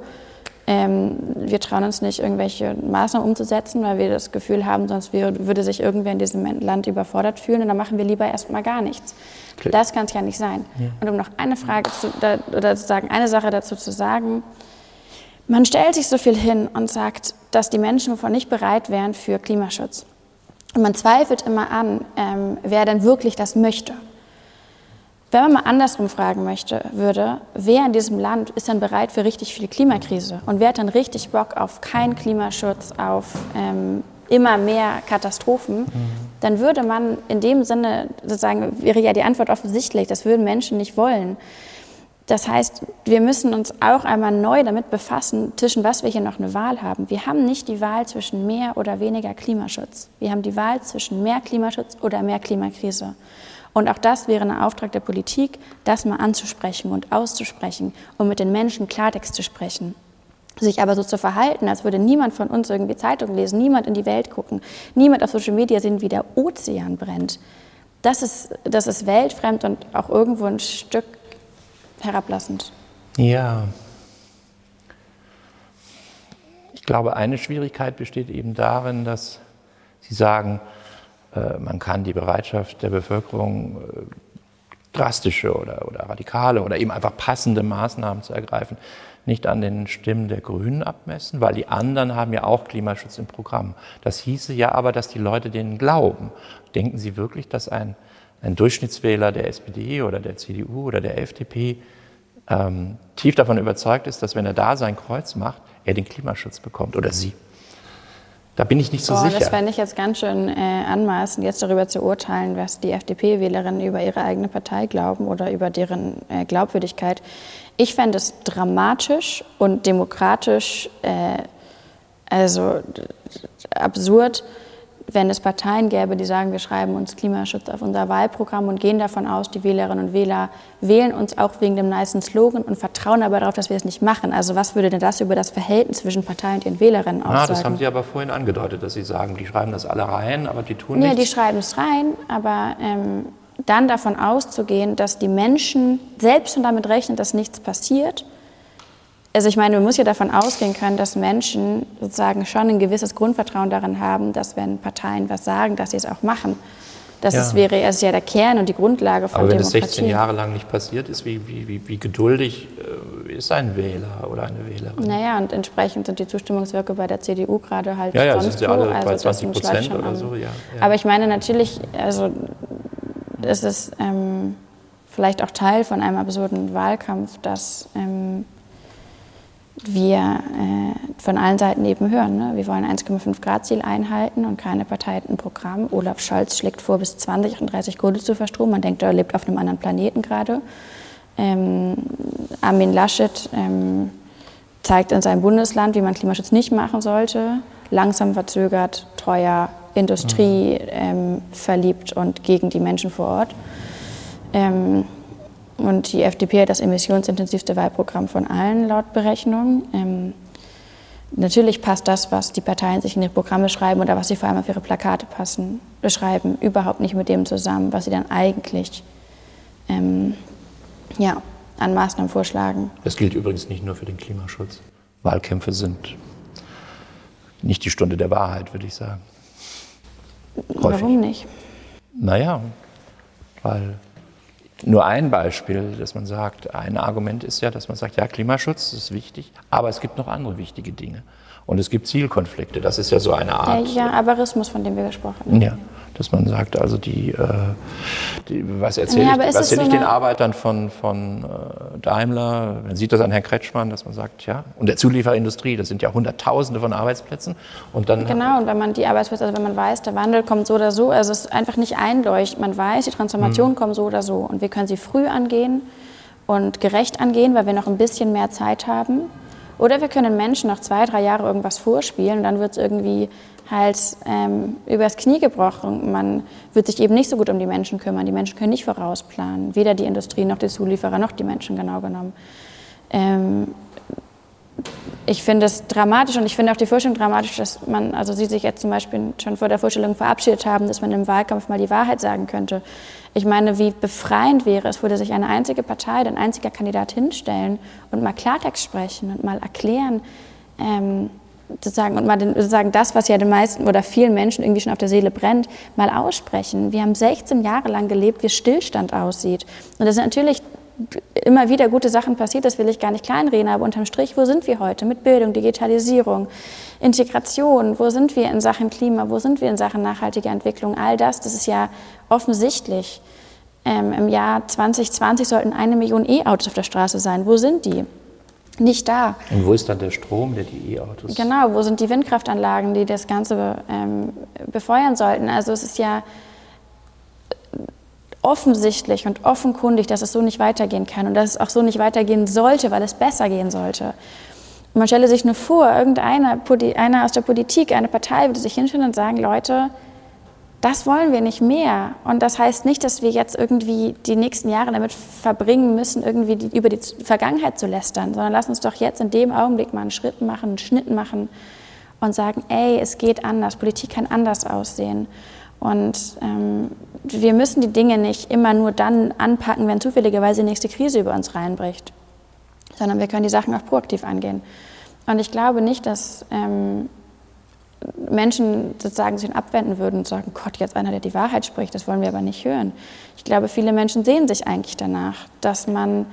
ähm, wir trauen uns nicht, irgendwelche Maßnahmen umzusetzen, weil wir das Gefühl haben, sonst würde sich irgendwer in diesem Land überfordert fühlen und dann machen wir lieber erstmal gar nichts. Klar. Das kann es ja nicht sein. Ja. Und um noch eine Frage zu, oder sozusagen eine Sache dazu zu sagen, man stellt sich so viel hin und sagt, dass die Menschen wovon nicht bereit wären für Klimaschutz. Und man zweifelt immer an, ähm, wer denn wirklich das möchte. Wenn man mal andersrum fragen möchte, würde, wer in diesem Land ist dann bereit für richtig viel Klimakrise und wer hat dann richtig Bock auf keinen Klimaschutz, auf ähm, immer mehr Katastrophen, mhm. dann würde man in dem Sinne, sozusagen, wäre ja die Antwort offensichtlich, das würden Menschen nicht wollen. Das heißt, wir müssen uns auch einmal neu damit befassen, zwischen was wir hier noch eine Wahl haben. Wir haben nicht die Wahl zwischen mehr oder weniger Klimaschutz. Wir haben die Wahl zwischen mehr Klimaschutz oder mehr Klimakrise. Und auch das wäre ein Auftrag der Politik, das mal anzusprechen und auszusprechen und mit den Menschen Klartext zu sprechen. Sich aber so zu verhalten, als würde niemand von uns irgendwie Zeitung lesen, niemand in die Welt gucken, niemand auf Social Media sehen, wie der Ozean brennt. Das ist, das ist weltfremd und auch irgendwo ein Stück herablassend. Ja. Ich glaube, eine Schwierigkeit besteht eben darin, dass Sie sagen, äh, man kann die Bereitschaft der Bevölkerung, äh, drastische oder, oder radikale oder eben einfach passende Maßnahmen zu ergreifen, nicht an den Stimmen der Grünen abmessen, weil die anderen haben ja auch Klimaschutz im Programm. Das hieße ja aber, dass die Leute denen glauben. Denken Sie wirklich, dass ein, ein Durchschnittswähler der SPD oder der CDU oder der FDP ähm, tief davon überzeugt ist, dass wenn er da sein Kreuz macht, er den Klimaschutz bekommt oder sie? Da bin ich nicht so Boah, sicher. Das fände ich jetzt ganz schön äh, anmaßend, jetzt darüber zu urteilen, was die FDP-Wählerinnen über ihre eigene Partei glauben oder über deren äh, Glaubwürdigkeit. Ich fände es dramatisch und demokratisch, äh, also absurd, wenn es Parteien gäbe, die sagen, wir schreiben uns Klimaschutz auf unser Wahlprogramm und gehen davon aus, die Wählerinnen und Wähler wählen uns auch wegen dem nicen Slogan und vertrauen aber darauf, dass wir es nicht machen. Also was würde denn das über das Verhältnis zwischen Partei und ihren Wählerinnen aussagen? Ah, das haben Sie aber vorhin angedeutet, dass Sie sagen, die schreiben das alle rein, aber die tun nichts. Ja, die schreiben es rein, aber ähm, dann davon auszugehen, dass die Menschen selbst schon damit rechnen, dass nichts passiert – also ich meine, man muss ja davon ausgehen können, dass Menschen sozusagen schon ein gewisses Grundvertrauen darin haben, dass wenn Parteien was sagen, dass sie es auch machen. Das ja. ist, wäre das ist ja der Kern und die Grundlage von Aber wenn Demokratie. es 16 Jahre lang nicht passiert ist, wie, wie, wie, geduldig äh, ist ein Wähler oder eine Wählerin? Naja, und entsprechend sind die Zustimmungswirke bei der CDU gerade halt ja, ja, sonst sind ja alle also bei 20 Prozent oder so, ja, ja, Aber ich meine natürlich, also es ist ähm, vielleicht auch Teil von einem absurden Wahlkampf, dass ähm, wir äh, von allen Seiten eben hören. Ne? Wir wollen 1,5 Grad Ziel einhalten und keine Partei hat ein Programm. Olaf Scholz schlägt vor, bis 2038 Kohle zu verstromen. Man denkt, er lebt auf einem anderen Planeten gerade. Ähm, Armin Laschet ähm, zeigt in seinem Bundesland, wie man Klimaschutz nicht machen sollte. Langsam verzögert, teuer, Industrie mhm. ähm, verliebt und gegen die Menschen vor Ort. Ähm, und die FDP hat das emissionsintensivste Wahlprogramm von allen laut Berechnungen. Ähm, Natürlich passt das, was die Parteien sich in ihre Programme schreiben oder was sie vor allem auf ihre Plakate passen, beschreiben, überhaupt nicht mit dem zusammen, was sie dann eigentlich ähm, ja, an Maßnahmen vorschlagen. Das gilt übrigens nicht nur für den Klimaschutz. Wahlkämpfe sind nicht die Stunde der Wahrheit, würde ich sagen. Häufig. Warum nicht? Naja, weil nur ein Beispiel, dass man sagt, ein Argument ist ja, dass man sagt, ja, Klimaschutz ist wichtig, aber es gibt noch andere wichtige Dinge. Und es gibt Zielkonflikte. Das ist ja so eine Art. Der ja, Aberismus, von dem wir gesprochen haben. Ja, dass man sagt, also die, äh, die was erzähle ja, ich, erzähl so ich den Arbeitern von, von äh, Daimler? Man sieht das an Herrn Kretschmann, dass man sagt, ja, und der Zulieferindustrie, das sind ja Hunderttausende von Arbeitsplätzen. Und dann genau, und wenn man die Arbeitsplätze, also wenn man weiß, der Wandel kommt so oder so, also es ist einfach nicht einleuchtend. Man weiß, die Transformation hm. kommt so oder so. Und wir können sie früh angehen und gerecht angehen, weil wir noch ein bisschen mehr Zeit haben. Oder wir können Menschen noch zwei, drei Jahre irgendwas vorspielen und dann wird es irgendwie halt ähm, übers Knie gebrochen. Man wird sich eben nicht so gut um die Menschen kümmern. Die Menschen können nicht vorausplanen. Weder die Industrie noch die Zulieferer noch die Menschen genau genommen. Ähm, ich finde es dramatisch und ich finde auch die Vorstellung dramatisch, dass man, also Sie sich jetzt zum Beispiel schon vor der Vorstellung verabschiedet haben, dass man im Wahlkampf mal die Wahrheit sagen könnte. Ich meine, wie befreiend wäre es, würde sich eine einzige Partei, ein einziger Kandidat hinstellen und mal Klartext sprechen und mal erklären, ähm, sozusagen, und mal den, sozusagen das, was ja den meisten oder vielen Menschen irgendwie schon auf der Seele brennt, mal aussprechen. Wir haben 16 Jahre lang gelebt, wie Stillstand aussieht. Und das sind natürlich immer wieder gute Sachen passiert, das will ich gar nicht kleinreden, aber unterm Strich, wo sind wir heute mit Bildung, Digitalisierung, Integration, wo sind wir in Sachen Klima, wo sind wir in Sachen nachhaltiger Entwicklung, all das, das ist ja offensichtlich. Ähm, Im Jahr 2020 sollten eine Million E-Autos auf der Straße sein. Wo sind die? Nicht da. Und wo ist dann der Strom, der die E-Autos? Genau, wo sind die Windkraftanlagen, die das Ganze ähm, befeuern sollten? Also es ist ja offensichtlich und offenkundig, dass es so nicht weitergehen kann und dass es auch so nicht weitergehen sollte, weil es besser gehen sollte. Und man stelle sich nur vor, irgendeiner einer aus der Politik, eine Partei würde sich hinstellen und sagen, Leute, das wollen wir nicht mehr. Und das heißt nicht, dass wir jetzt irgendwie die nächsten Jahre damit verbringen müssen, irgendwie die, über die Vergangenheit zu lästern, sondern lass uns doch jetzt in dem Augenblick mal einen Schritt machen, einen Schnitt machen und sagen, ey, es geht anders, Politik kann anders aussehen. Und ähm, wir müssen die Dinge nicht immer nur dann anpacken, wenn zufälligerweise die nächste Krise über uns reinbricht, sondern wir können die Sachen auch proaktiv angehen. Und ich glaube nicht, dass ähm, Menschen sozusagen sich abwenden würden und sagen, Gott, jetzt einer, der die Wahrheit spricht, das wollen wir aber nicht hören. Ich glaube, viele Menschen sehen sich eigentlich danach, dass man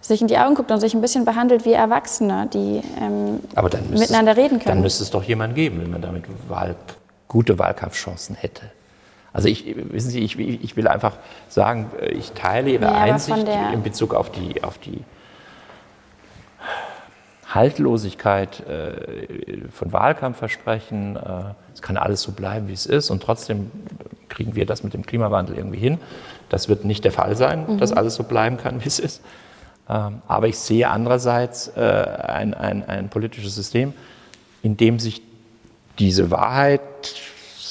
sich in die Augen guckt und sich ein bisschen behandelt wie Erwachsene, die ähm, miteinander reden können. Dann müsste es doch jemanden geben, wenn man damit Wahl, gute Wahlkampfchancen hätte. Also ich, wissen Sie, ich, ich will einfach sagen, ich teile Ihre ja, Einsicht in Bezug auf die, auf die Haltlosigkeit äh, von Wahlkampfversprechen. Äh, es kann alles so bleiben, wie es ist und trotzdem kriegen wir das mit dem Klimawandel irgendwie hin. Das wird nicht der Fall sein, mhm. dass alles so bleiben kann, wie es ist. Ähm, aber ich sehe andererseits äh, ein, ein, ein politisches System, in dem sich diese Wahrheit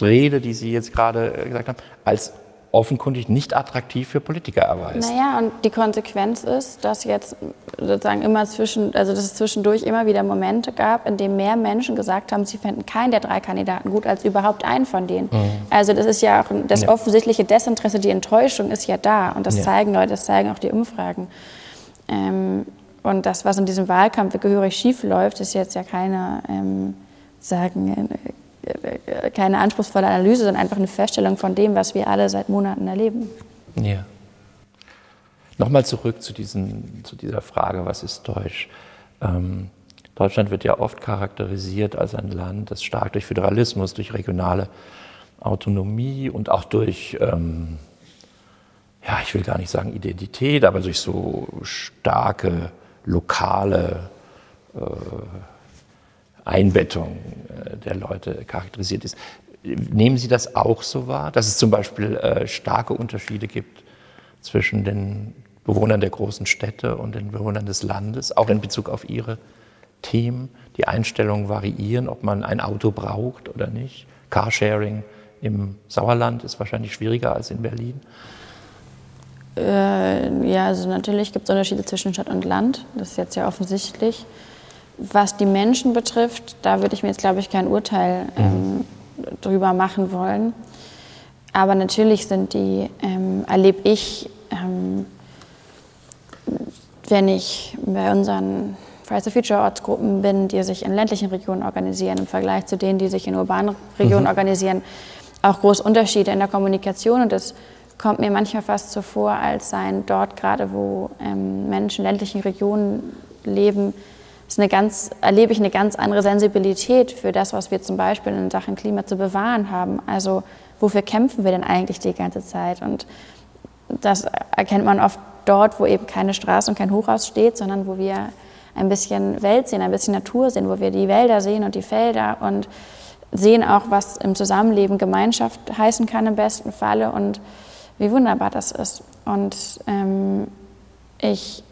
Rede, die Sie jetzt gerade äh, gesagt haben, als offenkundig nicht attraktiv für Politiker erweist. Naja, und die Konsequenz ist, dass jetzt sozusagen immer zwischen, also dass es zwischendurch immer wieder Momente gab, in denen mehr Menschen gesagt haben, sie fänden keinen der drei Kandidaten gut als überhaupt einen von denen. Mhm. Also das ist ja auch das ja. offensichtliche Desinteresse, die Enttäuschung ist ja da und das ja. zeigen Leute, das zeigen auch die Umfragen. Ähm, und das, was in diesem Wahlkampf gehörig schief läuft, ist jetzt ja keine ähm, sagen keine anspruchsvolle Analyse, sondern einfach eine Feststellung von dem, was wir alle seit Monaten erleben. Ja. Nochmal zurück zu, diesen, zu dieser Frage, was ist Deutsch? Ähm, Deutschland wird ja oft charakterisiert als ein Land, das stark durch Föderalismus, durch regionale Autonomie und auch durch, ähm, ja, ich will gar nicht sagen Identität, aber durch so starke lokale äh, Einbettung äh, der Leute charakterisiert ist. Nehmen Sie das auch so wahr, dass es zum Beispiel äh, starke Unterschiede gibt zwischen den Bewohnern der großen Städte und den Bewohnern des Landes, auch in Bezug auf ihre Themen? Die Einstellungen variieren, ob man ein Auto braucht oder nicht. Carsharing im Sauerland ist wahrscheinlich schwieriger als in Berlin. Äh, ja, also natürlich gibt es Unterschiede zwischen Stadt und Land. Das ist jetzt ja offensichtlich. Was die Menschen betrifft, da würde ich mir jetzt, glaube ich, kein Urteil ähm, drüber machen wollen. Aber natürlich sind die, ähm, erlebe ich, ähm, wenn ich bei unseren Fridays for Future Ortsgruppen bin, die sich in ländlichen Regionen organisieren, im Vergleich zu denen, die sich in urbanen Regionen mhm. organisieren, auch große Unterschiede in der Kommunikation. Und das kommt mir manchmal fast so vor, als seien dort gerade, wo ähm, Menschen in ländlichen Regionen leben, ist eine ganz, erlebe ich eine ganz andere Sensibilität für das, was wir zum Beispiel in Sachen Klima zu bewahren haben. Also wofür kämpfen wir denn eigentlich die ganze Zeit? Und das erkennt man oft dort, wo eben keine Straße und kein Hochhaus steht, sondern wo wir ein bisschen Welt sehen, ein bisschen Natur sehen, wo wir die Wälder sehen und die Felder und sehen auch, was im Zusammenleben Gemeinschaft heißen kann im besten Falle und wie wunderbar das ist. Und ähm, ich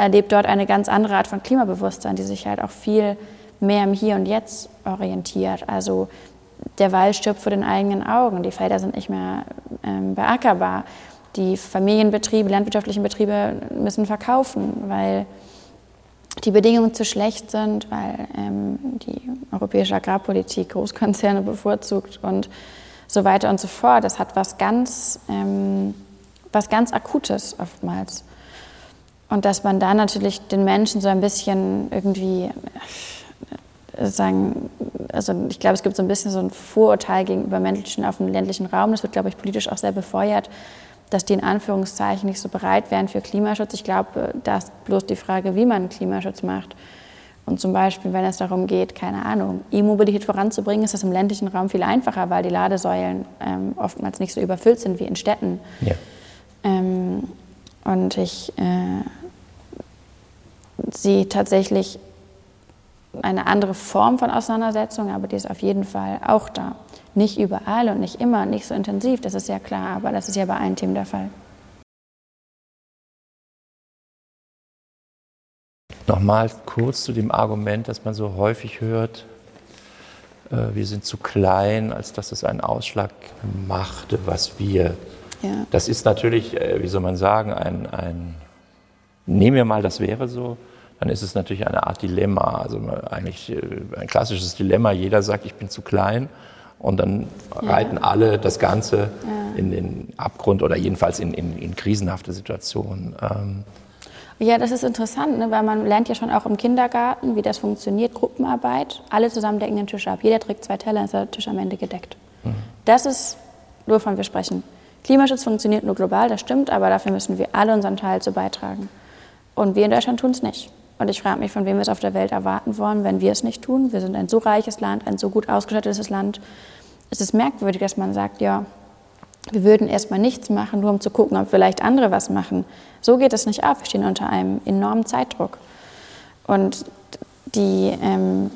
erlebe dort eine ganz andere Art von Klimabewusstsein, die sich halt auch viel mehr im Hier und Jetzt orientiert. Also der Wald stirbt vor den eigenen Augen, die Felder sind nicht mehr ähm, beackerbar, die Familienbetriebe, landwirtschaftlichen Betriebe müssen verkaufen, weil die Bedingungen zu schlecht sind, weil ähm, die europäische Agrarpolitik Großkonzerne bevorzugt und so weiter und so fort. Das hat was ganz, ähm, was ganz Akutes oftmals. Und dass man da natürlich den Menschen so ein bisschen irgendwie äh, sagen, also ich glaube, es gibt so ein bisschen so ein Vorurteil gegenüber Menschen auf dem ländlichen Raum. Das wird, glaube ich, politisch auch sehr befeuert, dass die in Anführungszeichen nicht so bereit wären für Klimaschutz. Ich glaube, da ist bloß die Frage, wie man Klimaschutz macht. Und zum Beispiel, wenn es darum geht, keine Ahnung, E-Mobilität voranzubringen, ist das im ländlichen Raum viel einfacher, weil die Ladesäulen ähm, oftmals nicht so überfüllt sind wie in Städten. Ja. Ähm, und ich äh, sehe tatsächlich eine andere Form von Auseinandersetzung, aber die ist auf jeden Fall auch da. Nicht überall und nicht immer, nicht so intensiv, das ist ja klar, aber das ist ja bei allen Themen der Fall. Nochmal kurz zu dem Argument, das man so häufig hört, äh, wir sind zu klein, als dass es einen Ausschlag machte, was wir. Ja. Das ist natürlich, äh, wie soll man sagen, ein, ein, nehmen wir mal, das wäre so, dann ist es natürlich eine Art Dilemma. Also eigentlich äh, ein klassisches Dilemma. Jeder sagt, ich bin zu klein und dann ja. reiten alle das Ganze ja. in den Abgrund oder jedenfalls in, in, in krisenhafte Situationen. Ähm. Ja, das ist interessant, ne? weil man lernt ja schon auch im Kindergarten, wie das funktioniert, Gruppenarbeit. Alle zusammen decken den Tisch ab. Jeder trägt zwei Teller, ist der Tisch am Ende gedeckt. Mhm. Das ist, wovon wir sprechen. Klimaschutz funktioniert nur global, das stimmt, aber dafür müssen wir alle unseren Teil zu beitragen. Und wir in Deutschland tun es nicht. Und ich frage mich, von wem wir es auf der Welt erwarten wollen, wenn wir es nicht tun. Wir sind ein so reiches Land, ein so gut ausgestattetes Land. Es ist merkwürdig, dass man sagt, ja, wir würden erstmal nichts machen, nur um zu gucken, ob vielleicht andere was machen. So geht es nicht auf. Wir stehen unter einem enormen Zeitdruck. Und die ähm,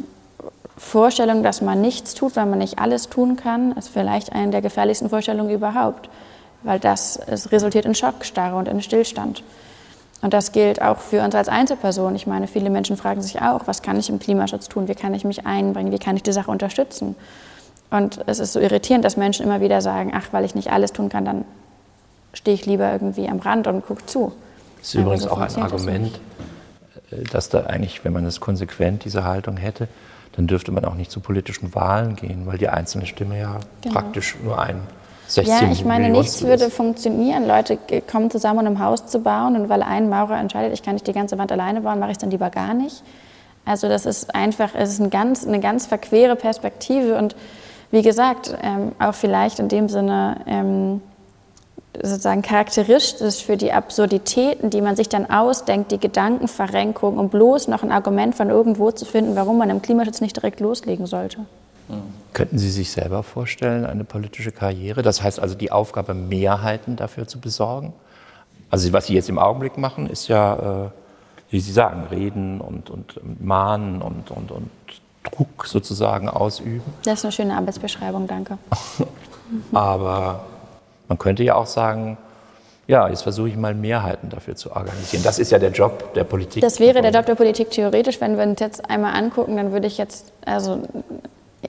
Vorstellung, dass man nichts tut, weil man nicht alles tun kann, ist vielleicht eine der gefährlichsten Vorstellungen überhaupt, weil das es resultiert in Schockstarre und in Stillstand. Und das gilt auch für uns als Einzelperson. Ich meine, viele Menschen fragen sich auch, was kann ich im Klimaschutz tun? Wie kann ich mich einbringen? Wie kann ich die Sache unterstützen? Und es ist so irritierend, dass Menschen immer wieder sagen, ach, weil ich nicht alles tun kann, dann stehe ich lieber irgendwie am Rand und gucke zu. Das ist übrigens so auch ein Argument, das äh, dass da eigentlich, wenn man es konsequent, diese Haltung hätte, dann dürfte man auch nicht zu politischen Wahlen gehen, weil die einzelne Stimme ja genau. praktisch nur ein 16 Ja, ich meine, nichts würde funktionieren. Leute kommen zusammen, um ein Haus zu bauen und weil ein Maurer entscheidet, ich kann nicht die ganze Wand alleine bauen, mache ich es dann lieber gar nicht. Also das ist einfach, es ist ein ganz, eine ganz verquere Perspektive und wie gesagt, ähm, auch vielleicht in dem Sinne ähm, sozusagen charakteristisch für die Absurditäten, die man sich dann ausdenkt, die Gedankenverrenkung, um bloß noch ein Argument von irgendwo zu finden, warum man im Klimaschutz nicht direkt loslegen sollte. Könnten Sie sich selber vorstellen, eine politische Karriere? Das heißt also die Aufgabe, Mehrheiten dafür zu besorgen? Also was Sie jetzt im Augenblick machen, ist ja, äh, wie Sie sagen, reden und, und mahnen und, und, und Druck sozusagen ausüben. Das ist eine schöne Arbeitsbeschreibung, danke. Aber man könnte ja auch sagen, ja, jetzt versuche ich mal Mehrheiten dafür zu organisieren. Das ist ja der Job der Politik. Das wäre der Job der Politik theoretisch. Wenn wir uns jetzt einmal angucken, dann würde ich jetzt, also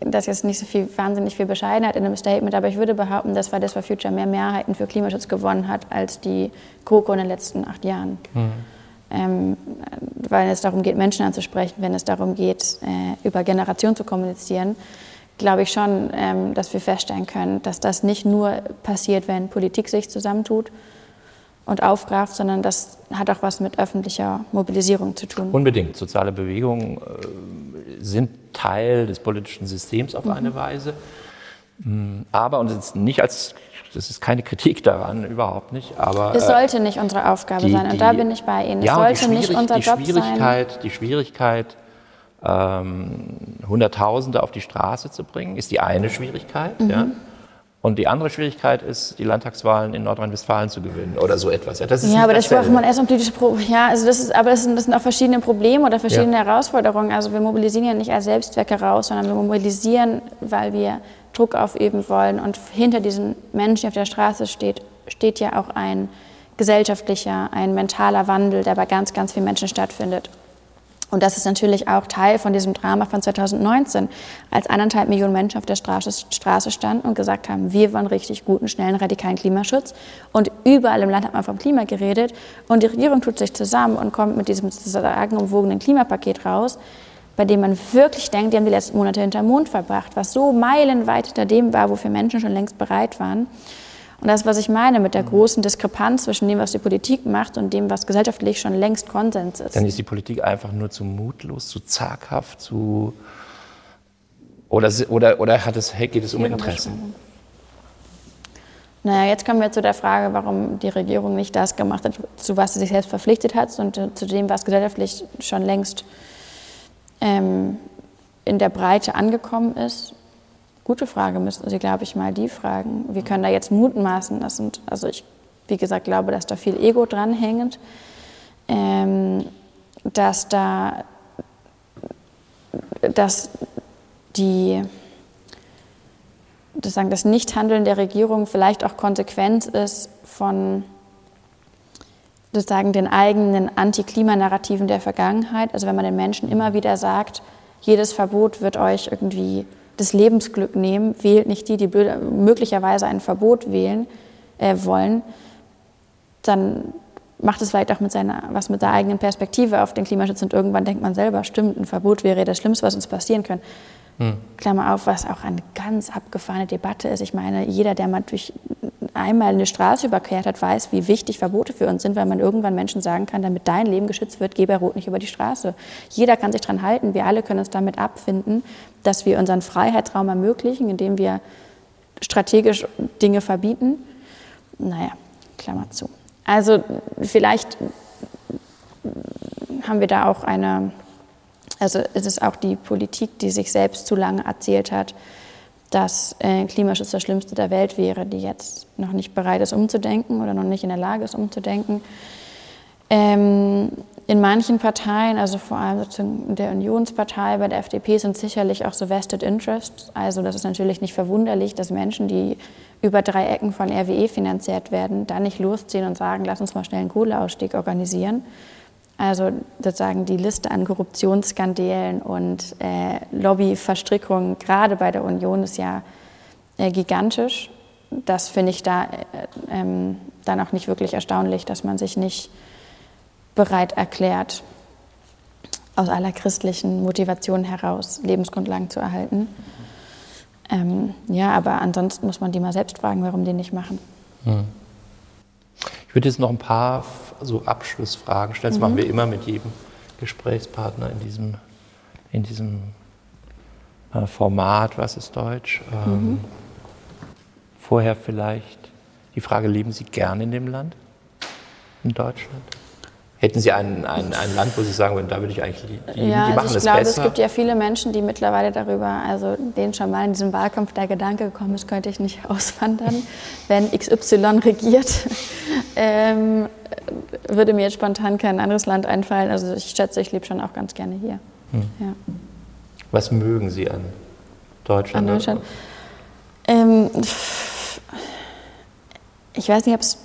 das ist jetzt nicht so viel, wahnsinnig viel Bescheidenheit in einem Statement, aber ich würde behaupten, dass Fridays for Future mehr Mehrheiten für Klimaschutz gewonnen hat als die GroKo in den letzten acht Jahren. Mhm. ähm, weil es darum geht, Menschen anzusprechen, wenn es darum geht, äh, über Generationen zu kommunizieren, glaube ich schon, ähm, dass wir feststellen können, dass das nicht nur passiert, wenn Politik sich zusammentut und aufgreift, sondern das hat auch was mit öffentlicher Mobilisierung zu tun. Unbedingt. Soziale Bewegungen äh, sind Teil des politischen Systems auf mhm. eine Weise. Mm, aber, und nicht als, das ist keine Kritik daran, überhaupt nicht, aber. Es sollte nicht unsere Aufgabe die, sein, und da bin ich bei Ihnen. Es ja, sollte nicht unser Job sein. Die Schwierigkeit, ähm, Hunderttausende auf die Straße zu bringen, ist die eine Schwierigkeit. Mhm. Ja? Und die andere Schwierigkeit ist, die Landtagswahlen in Nordrhein-Westfalen zu gewinnen oder so etwas. Ja, das ist ja aber das braucht man erst um politische Pro Ja, also das ist, aber das sind, das sind auch verschiedene Probleme oder verschiedene ja. Herausforderungen. Also wir mobilisieren ja nicht als Selbstzweck heraus, sondern wir mobilisieren, weil wir Druck aufüben wollen. Und hinter diesen Menschen, die auf der Straße steht, steht ja auch ein gesellschaftlicher, ein mentaler Wandel, der bei ganz, ganz vielen Menschen stattfindet. Und das ist natürlich auch Teil von diesem Drama von 2019, als eineinhalb Millionen Menschen auf der Straße, Straße standen und gesagt haben, wir wollen richtig guten, schnellen, radikalen Klimaschutz. Und überall im Land hat man vom Klima geredet. Und die Regierung tut sich zusammen und kommt mit diesem sagenumwogenen Klimapaket raus, bei dem man wirklich denkt, die haben die letzten Monate hinter dem Mond verbracht, was so meilenweit hinter dem war, wofür Menschen schon längst bereit waren. Und das, was ich meine mit der mhm. großen Diskrepanz zwischen dem, was die Politik macht und dem, was gesellschaftlich schon längst Konsens ist. Dann ist die Politik einfach nur zu mutlos, zu zaghaft, zu oder, oder, oder hat es, geht es um Interessen? Naja, jetzt kommen wir zu der Frage, warum die Regierung nicht das gemacht hat, zu was sie sich selbst verpflichtet hat, und zu dem, was gesellschaftlich schon längst ähm, in der Breite angekommen ist. Gute Frage müssten Sie, glaube ich, mal die fragen. Wir können da jetzt mutmaßen. Das sind, also ich, wie gesagt, glaube, dass da viel Ego dranhängt, ähm, dass da, dass die, das, sagen, das Nichthandeln der Regierung vielleicht auch Konsequenz ist von sozusagen den eigenen Antiklimanarrativen der Vergangenheit. Also wenn man den Menschen immer wieder sagt, jedes Verbot wird euch irgendwie das Lebensglück nehmen, wählt nicht die, die möglicherweise ein Verbot wählen äh, wollen, dann macht es vielleicht auch mit seiner, was mit der eigenen Perspektive auf den Klimaschutz und irgendwann denkt man selber, stimmt, ein Verbot wäre das Schlimmste, was uns passieren könnte. Hm. Klammer auf, was auch eine ganz abgefahrene Debatte ist. Ich meine, jeder, der mal durch einmal eine Straße überquert hat, weiß, wie wichtig Verbote für uns sind, weil man irgendwann Menschen sagen kann, damit dein Leben geschützt wird, geh bei Rot nicht über die Straße. Jeder kann sich daran halten. Wir alle können uns damit abfinden, dass wir unseren Freiheitsraum ermöglichen, indem wir strategisch Dinge verbieten. Naja, Klammer zu. Also vielleicht haben wir da auch eine, also ist es auch die Politik, die sich selbst zu lange erzählt hat, dass äh, Klimaschutz das Schlimmste der Welt wäre, die jetzt noch nicht bereit ist, umzudenken oder noch nicht in der Lage ist, umzudenken. Ähm, in manchen Parteien, also vor allem sozusagen der Unionspartei, bei der FDP sind sicherlich auch so Vested Interests. Also das ist natürlich nicht verwunderlich, dass Menschen, die über drei Ecken von RWE finanziert werden, da nicht losziehen und sagen, lass uns mal schnell einen Kohleausstieg organisieren. Also sozusagen die Liste an Korruptionsskandalen und äh, Lobbyverstrickungen gerade bei der Union ist ja äh, gigantisch. Das finde ich da äh, ähm, dann auch nicht wirklich erstaunlich, dass man sich nicht bereit erklärt, aus aller christlichen Motivation heraus Lebensgrundlagen zu erhalten. Ähm, ja, aber ansonsten muss man die mal selbst fragen, warum die nicht machen. Hm. Ich würde jetzt noch ein paar so Abschlussfragen stellen. Das mhm. machen wir immer mit jedem Gesprächspartner in diesem, in diesem äh, Format. Was ist Deutsch? Ähm, mhm. Vorher vielleicht die Frage, leben Sie gern in dem Land? In Deutschland? Hätten Sie ein, ein, ein Land, wo Sie sagen würden, da würde ich eigentlich, die, ja, die machen also ich glaube, besser? es gibt ja viele Menschen, die mittlerweile darüber, also denen schon mal in diesem Wahlkampf der Gedanke gekommen ist, könnte ich nicht auswandern, wenn XY regiert. ähm, würde mir jetzt spontan kein anderes Land einfallen. Also ich schätze, ich lebe schon auch ganz gerne hier. Hm. Ja. Was mögen Sie an Deutschland? An Deutschland? Ähm, ich weiß nicht, ob es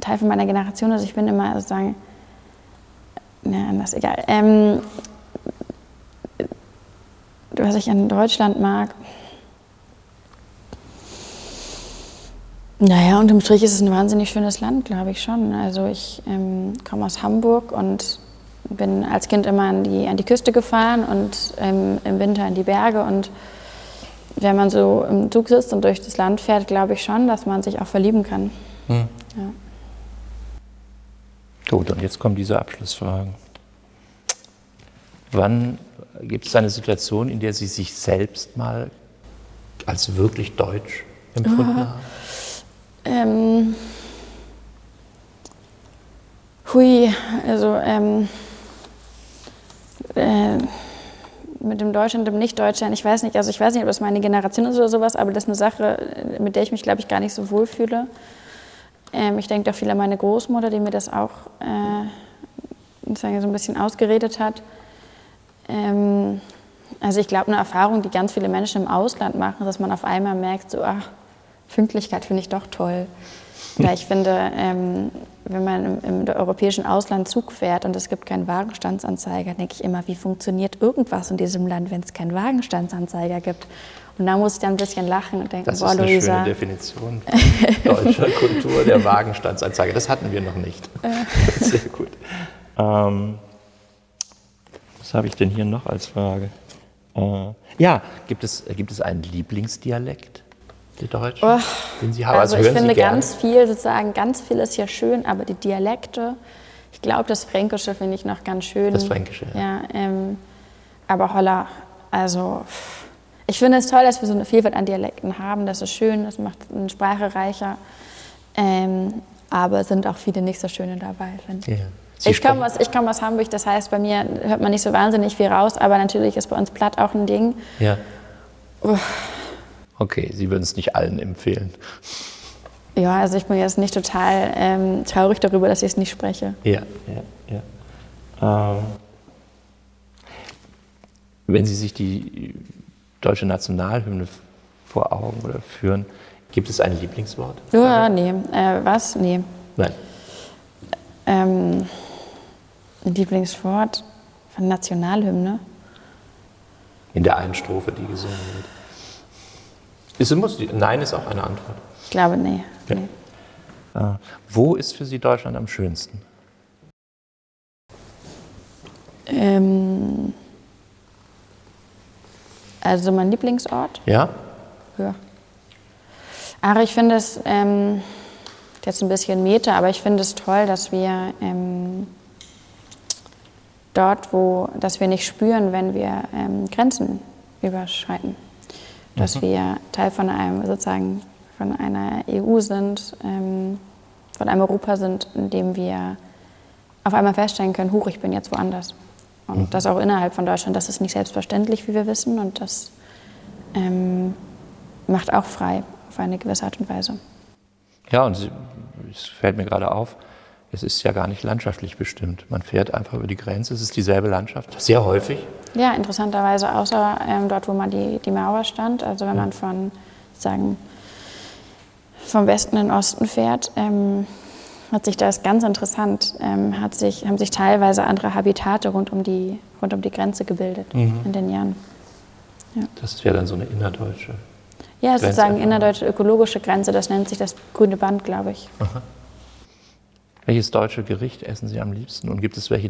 Teil von meiner Generation ist. Ich bin immer also ne, anders, egal. Ähm, was ich an Deutschland mag, Naja, unterm Strich ist es ein wahnsinnig schönes Land, glaube ich schon. Also ich ähm, komme aus Hamburg und bin als Kind immer an die, an die Küste gefahren und ähm, im Winter in die Berge. Und wenn man so im Zug sitzt und durch das Land fährt, glaube ich schon, dass man sich auch verlieben kann. Hm. Ja. Gut, und jetzt kommen diese Abschlussfragen. Wann gibt es eine Situation, in der Sie sich selbst mal als wirklich deutsch empfunden haben? Ähm, hui, also ähm, äh, mit dem Deutschen und dem Nicht-Deutschen, ich weiß nicht, also ich weiß nicht, ob das meine Generation ist oder sowas, aber das ist eine Sache, mit der ich mich, glaube ich, gar nicht so wohl fühle. Ähm, ich denke doch viel an meine Großmutter, die mir das auch äh, so ein bisschen ausgeredet hat. Ähm, also ich glaube, eine Erfahrung, die ganz viele Menschen im Ausland machen, dass man auf einmal merkt, so, ach, Pünktlichkeit finde ich doch toll. Oder ich finde, ähm, wenn man im, im, europäischen Ausland Zug fährt und es gibt keinen Wagenstandsanzeiger, denke ich immer, wie funktioniert irgendwas in diesem Land, wenn es keinen Wagenstandsanzeiger gibt? Und da muss ich dann ein bisschen lachen und denken, das boah, ist eine Luisa. schöne Definition deutscher Kultur der Wagenstandsanzeiger. Das hatten wir noch nicht. Sehr gut. Ähm, was habe ich denn hier noch als Frage? Äh, ja, gibt es, gibt es einen Lieblingsdialekt? Deutschen, oh, den Sie haben? Also, also ich finde ganz viel, sozusagen, ganz viel ist ja schön, aber die Dialekte, ich glaube, das Fränkische finde ich noch ganz schön. Das Fränkische, ja. ja ähm, aber Holla, also ich finde es toll, dass wir so eine Vielfalt an Dialekten haben. Das ist schön, das macht eine Sprache reicher. Ähm, aber es sind auch viele nicht so schöne dabei, finde ich. Ja. ich komme aus, komm aus Hamburg, das heißt, bei mir hört man nicht so wahnsinnig viel raus, aber natürlich ist bei uns Platt auch ein Ding. Ja. Uff. Okay, Sie würden es nicht allen empfehlen. Ja, also ich bin jetzt nicht total ähm, traurig darüber, dass ich es nicht spreche. Ja, ja, ja. Ähm, wenn Sie sich die deutsche Nationalhymne vor Augen oder führen, gibt es ein Lieblingswort? Ja, nee. Äh, was? Nee. Nein. Ähm, ein Lieblingswort von Nationalhymne? In der einen Strophe, die gesungen wird. Ist, muss, nein ist auch eine Antwort. Ich glaube, nee. Ja. nee. Äh, wo ist für Sie Deutschland am schönsten? Ähm, also mein Lieblingsort? Ja. Ja. Aber ich finde es ähm, jetzt ein bisschen Meta, aber ich finde es toll, dass wir ähm, dort, wo, dass wir nicht spüren, wenn wir ähm, Grenzen überschreiten dass mhm. wir Teil von einem sozusagen von einer EU sind, ähm, von einem Europa sind, in dem wir auf einmal feststellen können, huch, ich bin jetzt woanders. Und mhm. das auch innerhalb von Deutschland, das ist nicht selbstverständlich, wie wir wissen, und das ähm, macht auch frei auf eine gewisse Art und Weise. Ja, und es fällt mir gerade auf, es ist ja gar nicht landschaftlich bestimmt. Man fährt einfach über die Grenze, es ist dieselbe Landschaft, sehr häufig. Ja, interessanterweise, außer ähm, dort, wo man die, die Mauer stand. Also wenn man von, sagen, vom Westen in den Osten fährt, ähm, hat sich das ganz interessant, ähm, hat sich, haben sich teilweise andere Habitate rund um die, rund um die Grenze gebildet mhm. in den Jahren. Ja. Das wäre dann so eine innerdeutsche. Ja, sozusagen innerdeutsche ökologische Grenze, das nennt sich das grüne Band, glaube ich. Aha. Welches deutsche Gericht essen Sie am liebsten? Und gibt es, welche,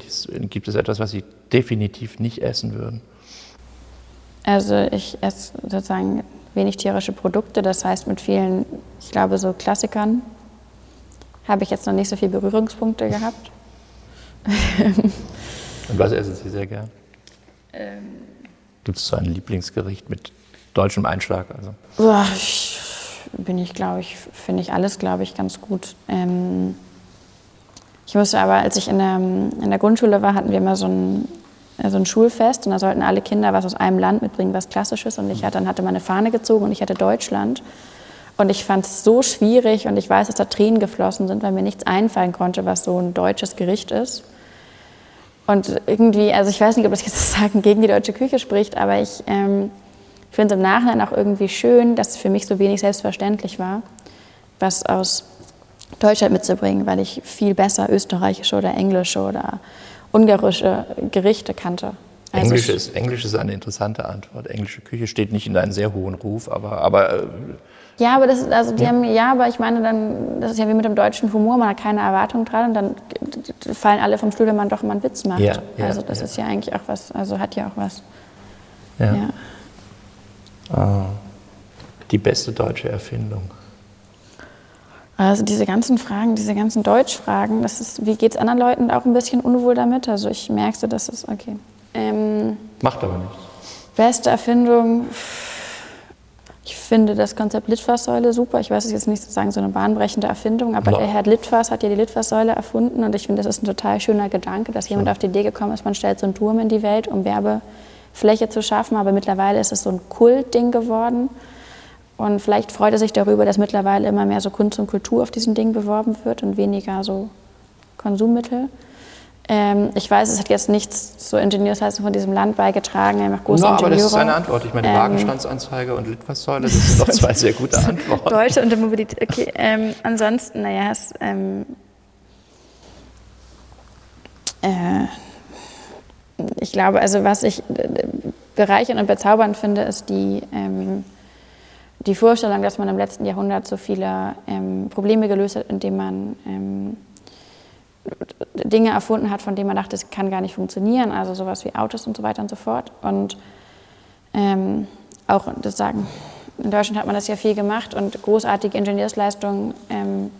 gibt es etwas, was Sie definitiv nicht essen würden? Also ich esse sozusagen wenig tierische Produkte, das heißt mit vielen, ich glaube so Klassikern habe ich jetzt noch nicht so viele Berührungspunkte gehabt. Und was essen Sie sehr gern? Ähm, Gibt es so ein Lieblingsgericht mit deutschem Einschlag? Also? Boah, ich, bin ich, glaube ich, finde ich alles, glaube ich, ganz gut. Ähm, ich musste aber, als ich in der, in der Grundschule war, hatten wir immer so ein, so ein Schulfest und da sollten alle Kinder was aus einem Land mitbringen, was Klassisches. Und ich hatte, dann hatte meine Fahne gezogen und ich hatte Deutschland. Und ich fand es so schwierig und ich weiß, dass da Tränen geflossen sind, weil mir nichts einfallen konnte, was so ein deutsches Gericht ist. Und irgendwie, also ich weiß nicht, ob das jetzt sagen gegen die deutsche Küche spricht, aber ich ähm, finde es im Nachhinein auch irgendwie schön, dass es für mich so wenig selbstverständlich war, was aus Deutschland mitzubringen, weil ich viel besser österreichische oder englische oder ungarische Gerichte kannte. Also Englisch, ist, Englisch ist eine interessante Antwort. Englische Küche steht nicht in einem sehr hohen Ruf, aber, aber äh, Ja, aber das also die ja. haben, ja, aber ich meine dann, das ist ja wie mit dem deutschen Humor, man hat keine Erwartung dran und dann fallen alle vom Stuhl, wenn man doch mal einen Witz macht. Ja, ja, also das ist ja eigentlich auch was, also hat ja auch was. Ja. Ah, die beste deutsche Erfindung. Also diese ganzen Fragen, diese ganzen Deutschfragen, das ist, wie geht es anderen Leuten auch ein bisschen unwohl damit? Also ich merke so, dass es, okay. Ähm, Macht aber nichts. Beste Erfindung, ich finde das Konzept Litfaßsäule super. Ich weiß es jetzt nicht sozusagen so eine bahnbrechende Erfindung, aber no. der Herr Litfaß hat ja die Litfaßsäule erfunden und ich finde, das ist ein total schöner Gedanke, dass jemand auf die Idee gekommen ist, man stellt so einen Turm in die Welt, um Werbefläche zu schaffen, aber mittlerweile ist es so ein Kultding geworden. Und vielleicht freut er sich darüber, dass mittlerweile immer mehr so Kunst und Kultur auf diesem Ding beworben wird und weniger so Konsummittel. Ähm, ich weiß, es hat jetzt nichts zur Ingenieursleistung von diesem Land beigetragen. Er macht große no, aber das ist eine Antwort. Ich meine, ähm, Wagenstandsanzeige und Litfaßsäule, das sind doch zwei sehr gute Antworten. Deutsche und der Mobilität. Okay, ähm, ansonsten, naja, es, ähm, äh, ich glaube, also was ich äh, bereichernd und bezaubernd finde, ist die ähm, die Vorstellung, dass man im letzten Jahrhundert so viele ähm, Probleme gelöst hat, indem man ähm, Dinge erfunden hat, von denen man dachte, es kann gar nicht funktionieren, also sowas wie Autos und so weiter und so fort. Und ähm, auch das sagen, in Deutschland hat man das ja viel gemacht und großartige Ingenieursleistungen ähm,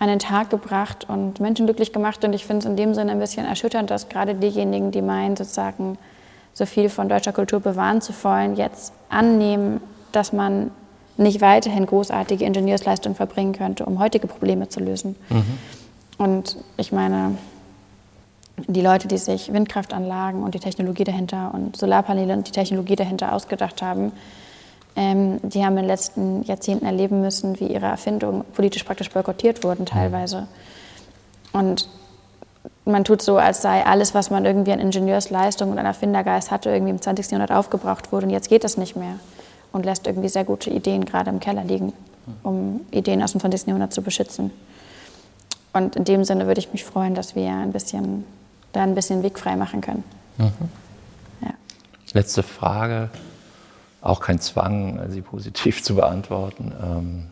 an den Tag gebracht und Menschen glücklich gemacht. Und ich finde es in dem Sinne ein bisschen erschütternd, dass gerade diejenigen, die meinen, sozusagen so viel von deutscher Kultur bewahren zu wollen, jetzt annehmen, dass man nicht weiterhin großartige Ingenieursleistungen verbringen könnte, um heutige Probleme zu lösen. Mhm. Und ich meine, die Leute, die sich Windkraftanlagen und die Technologie dahinter und Solarpaneele und die Technologie dahinter ausgedacht haben, ähm, die haben in den letzten Jahrzehnten erleben müssen, wie ihre Erfindungen politisch praktisch boykottiert wurden teilweise. Und man tut so, als sei alles, was man irgendwie an Ingenieursleistung und an Erfindergeist hatte, irgendwie im 20. Jahrhundert aufgebraucht wurde und jetzt geht das nicht mehr und lässt irgendwie sehr gute Ideen gerade im Keller liegen, um Ideen aus dem 20. Jahrhundert zu beschützen. Und in dem Sinne würde ich mich freuen, dass wir ein bisschen, da ein bisschen Weg frei machen können. Mhm. Ja. Letzte Frage, auch kein Zwang, Sie positiv zu beantworten. Ähm,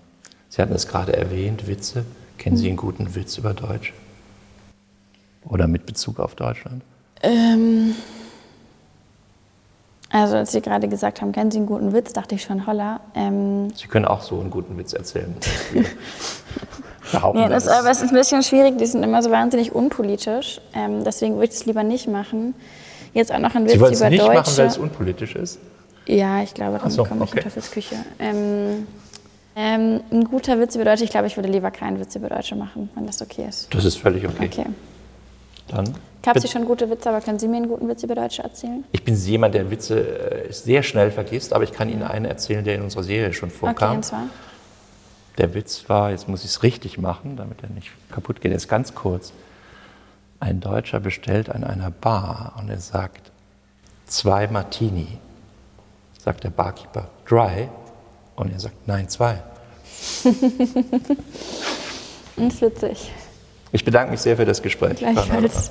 Sie hatten es gerade erwähnt, Witze. Kennen Sie einen guten Witz über Deutsch? Oder mit Bezug auf Deutschland? Ähm, also als Sie gerade gesagt haben, kennen Sie einen guten Witz, dachte ich schon, holla. Ähm Sie können auch so einen guten Witz erzählen. ja, das, aber es ist ein bisschen schwierig, die sind immer so wahnsinnig unpolitisch. Ähm, deswegen würde ich es lieber nicht machen. Jetzt auch noch ein Witz Sie über es nicht Deutsche. machen, weil es unpolitisch ist? Ja, ich glaube, dann so, komme ich okay. in Teufelsküche. Ähm, ähm, ein guter Witz über Deutsche, ich glaube, ich würde lieber keinen Witz über Deutsche machen, wenn das okay ist. Das ist völlig okay. Okay. Dann habe Sie schon gute Witze, aber können Sie mir einen guten Witz über Deutsche erzählen? Ich bin jemand, der Witze äh, sehr schnell vergisst, aber ich kann Ihnen einen erzählen, der in unserer Serie schon vorkam. Okay, und zwar? Der Witz war, jetzt muss ich es richtig machen, damit er nicht kaputt geht, er ist ganz kurz. Ein Deutscher bestellt an einer Bar und er sagt, zwei Martini. Sagt der Barkeeper, dry? Und er sagt, nein, zwei. das ist witzig. Ich bedanke mich sehr für das Gespräch. Gleichfalls.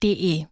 de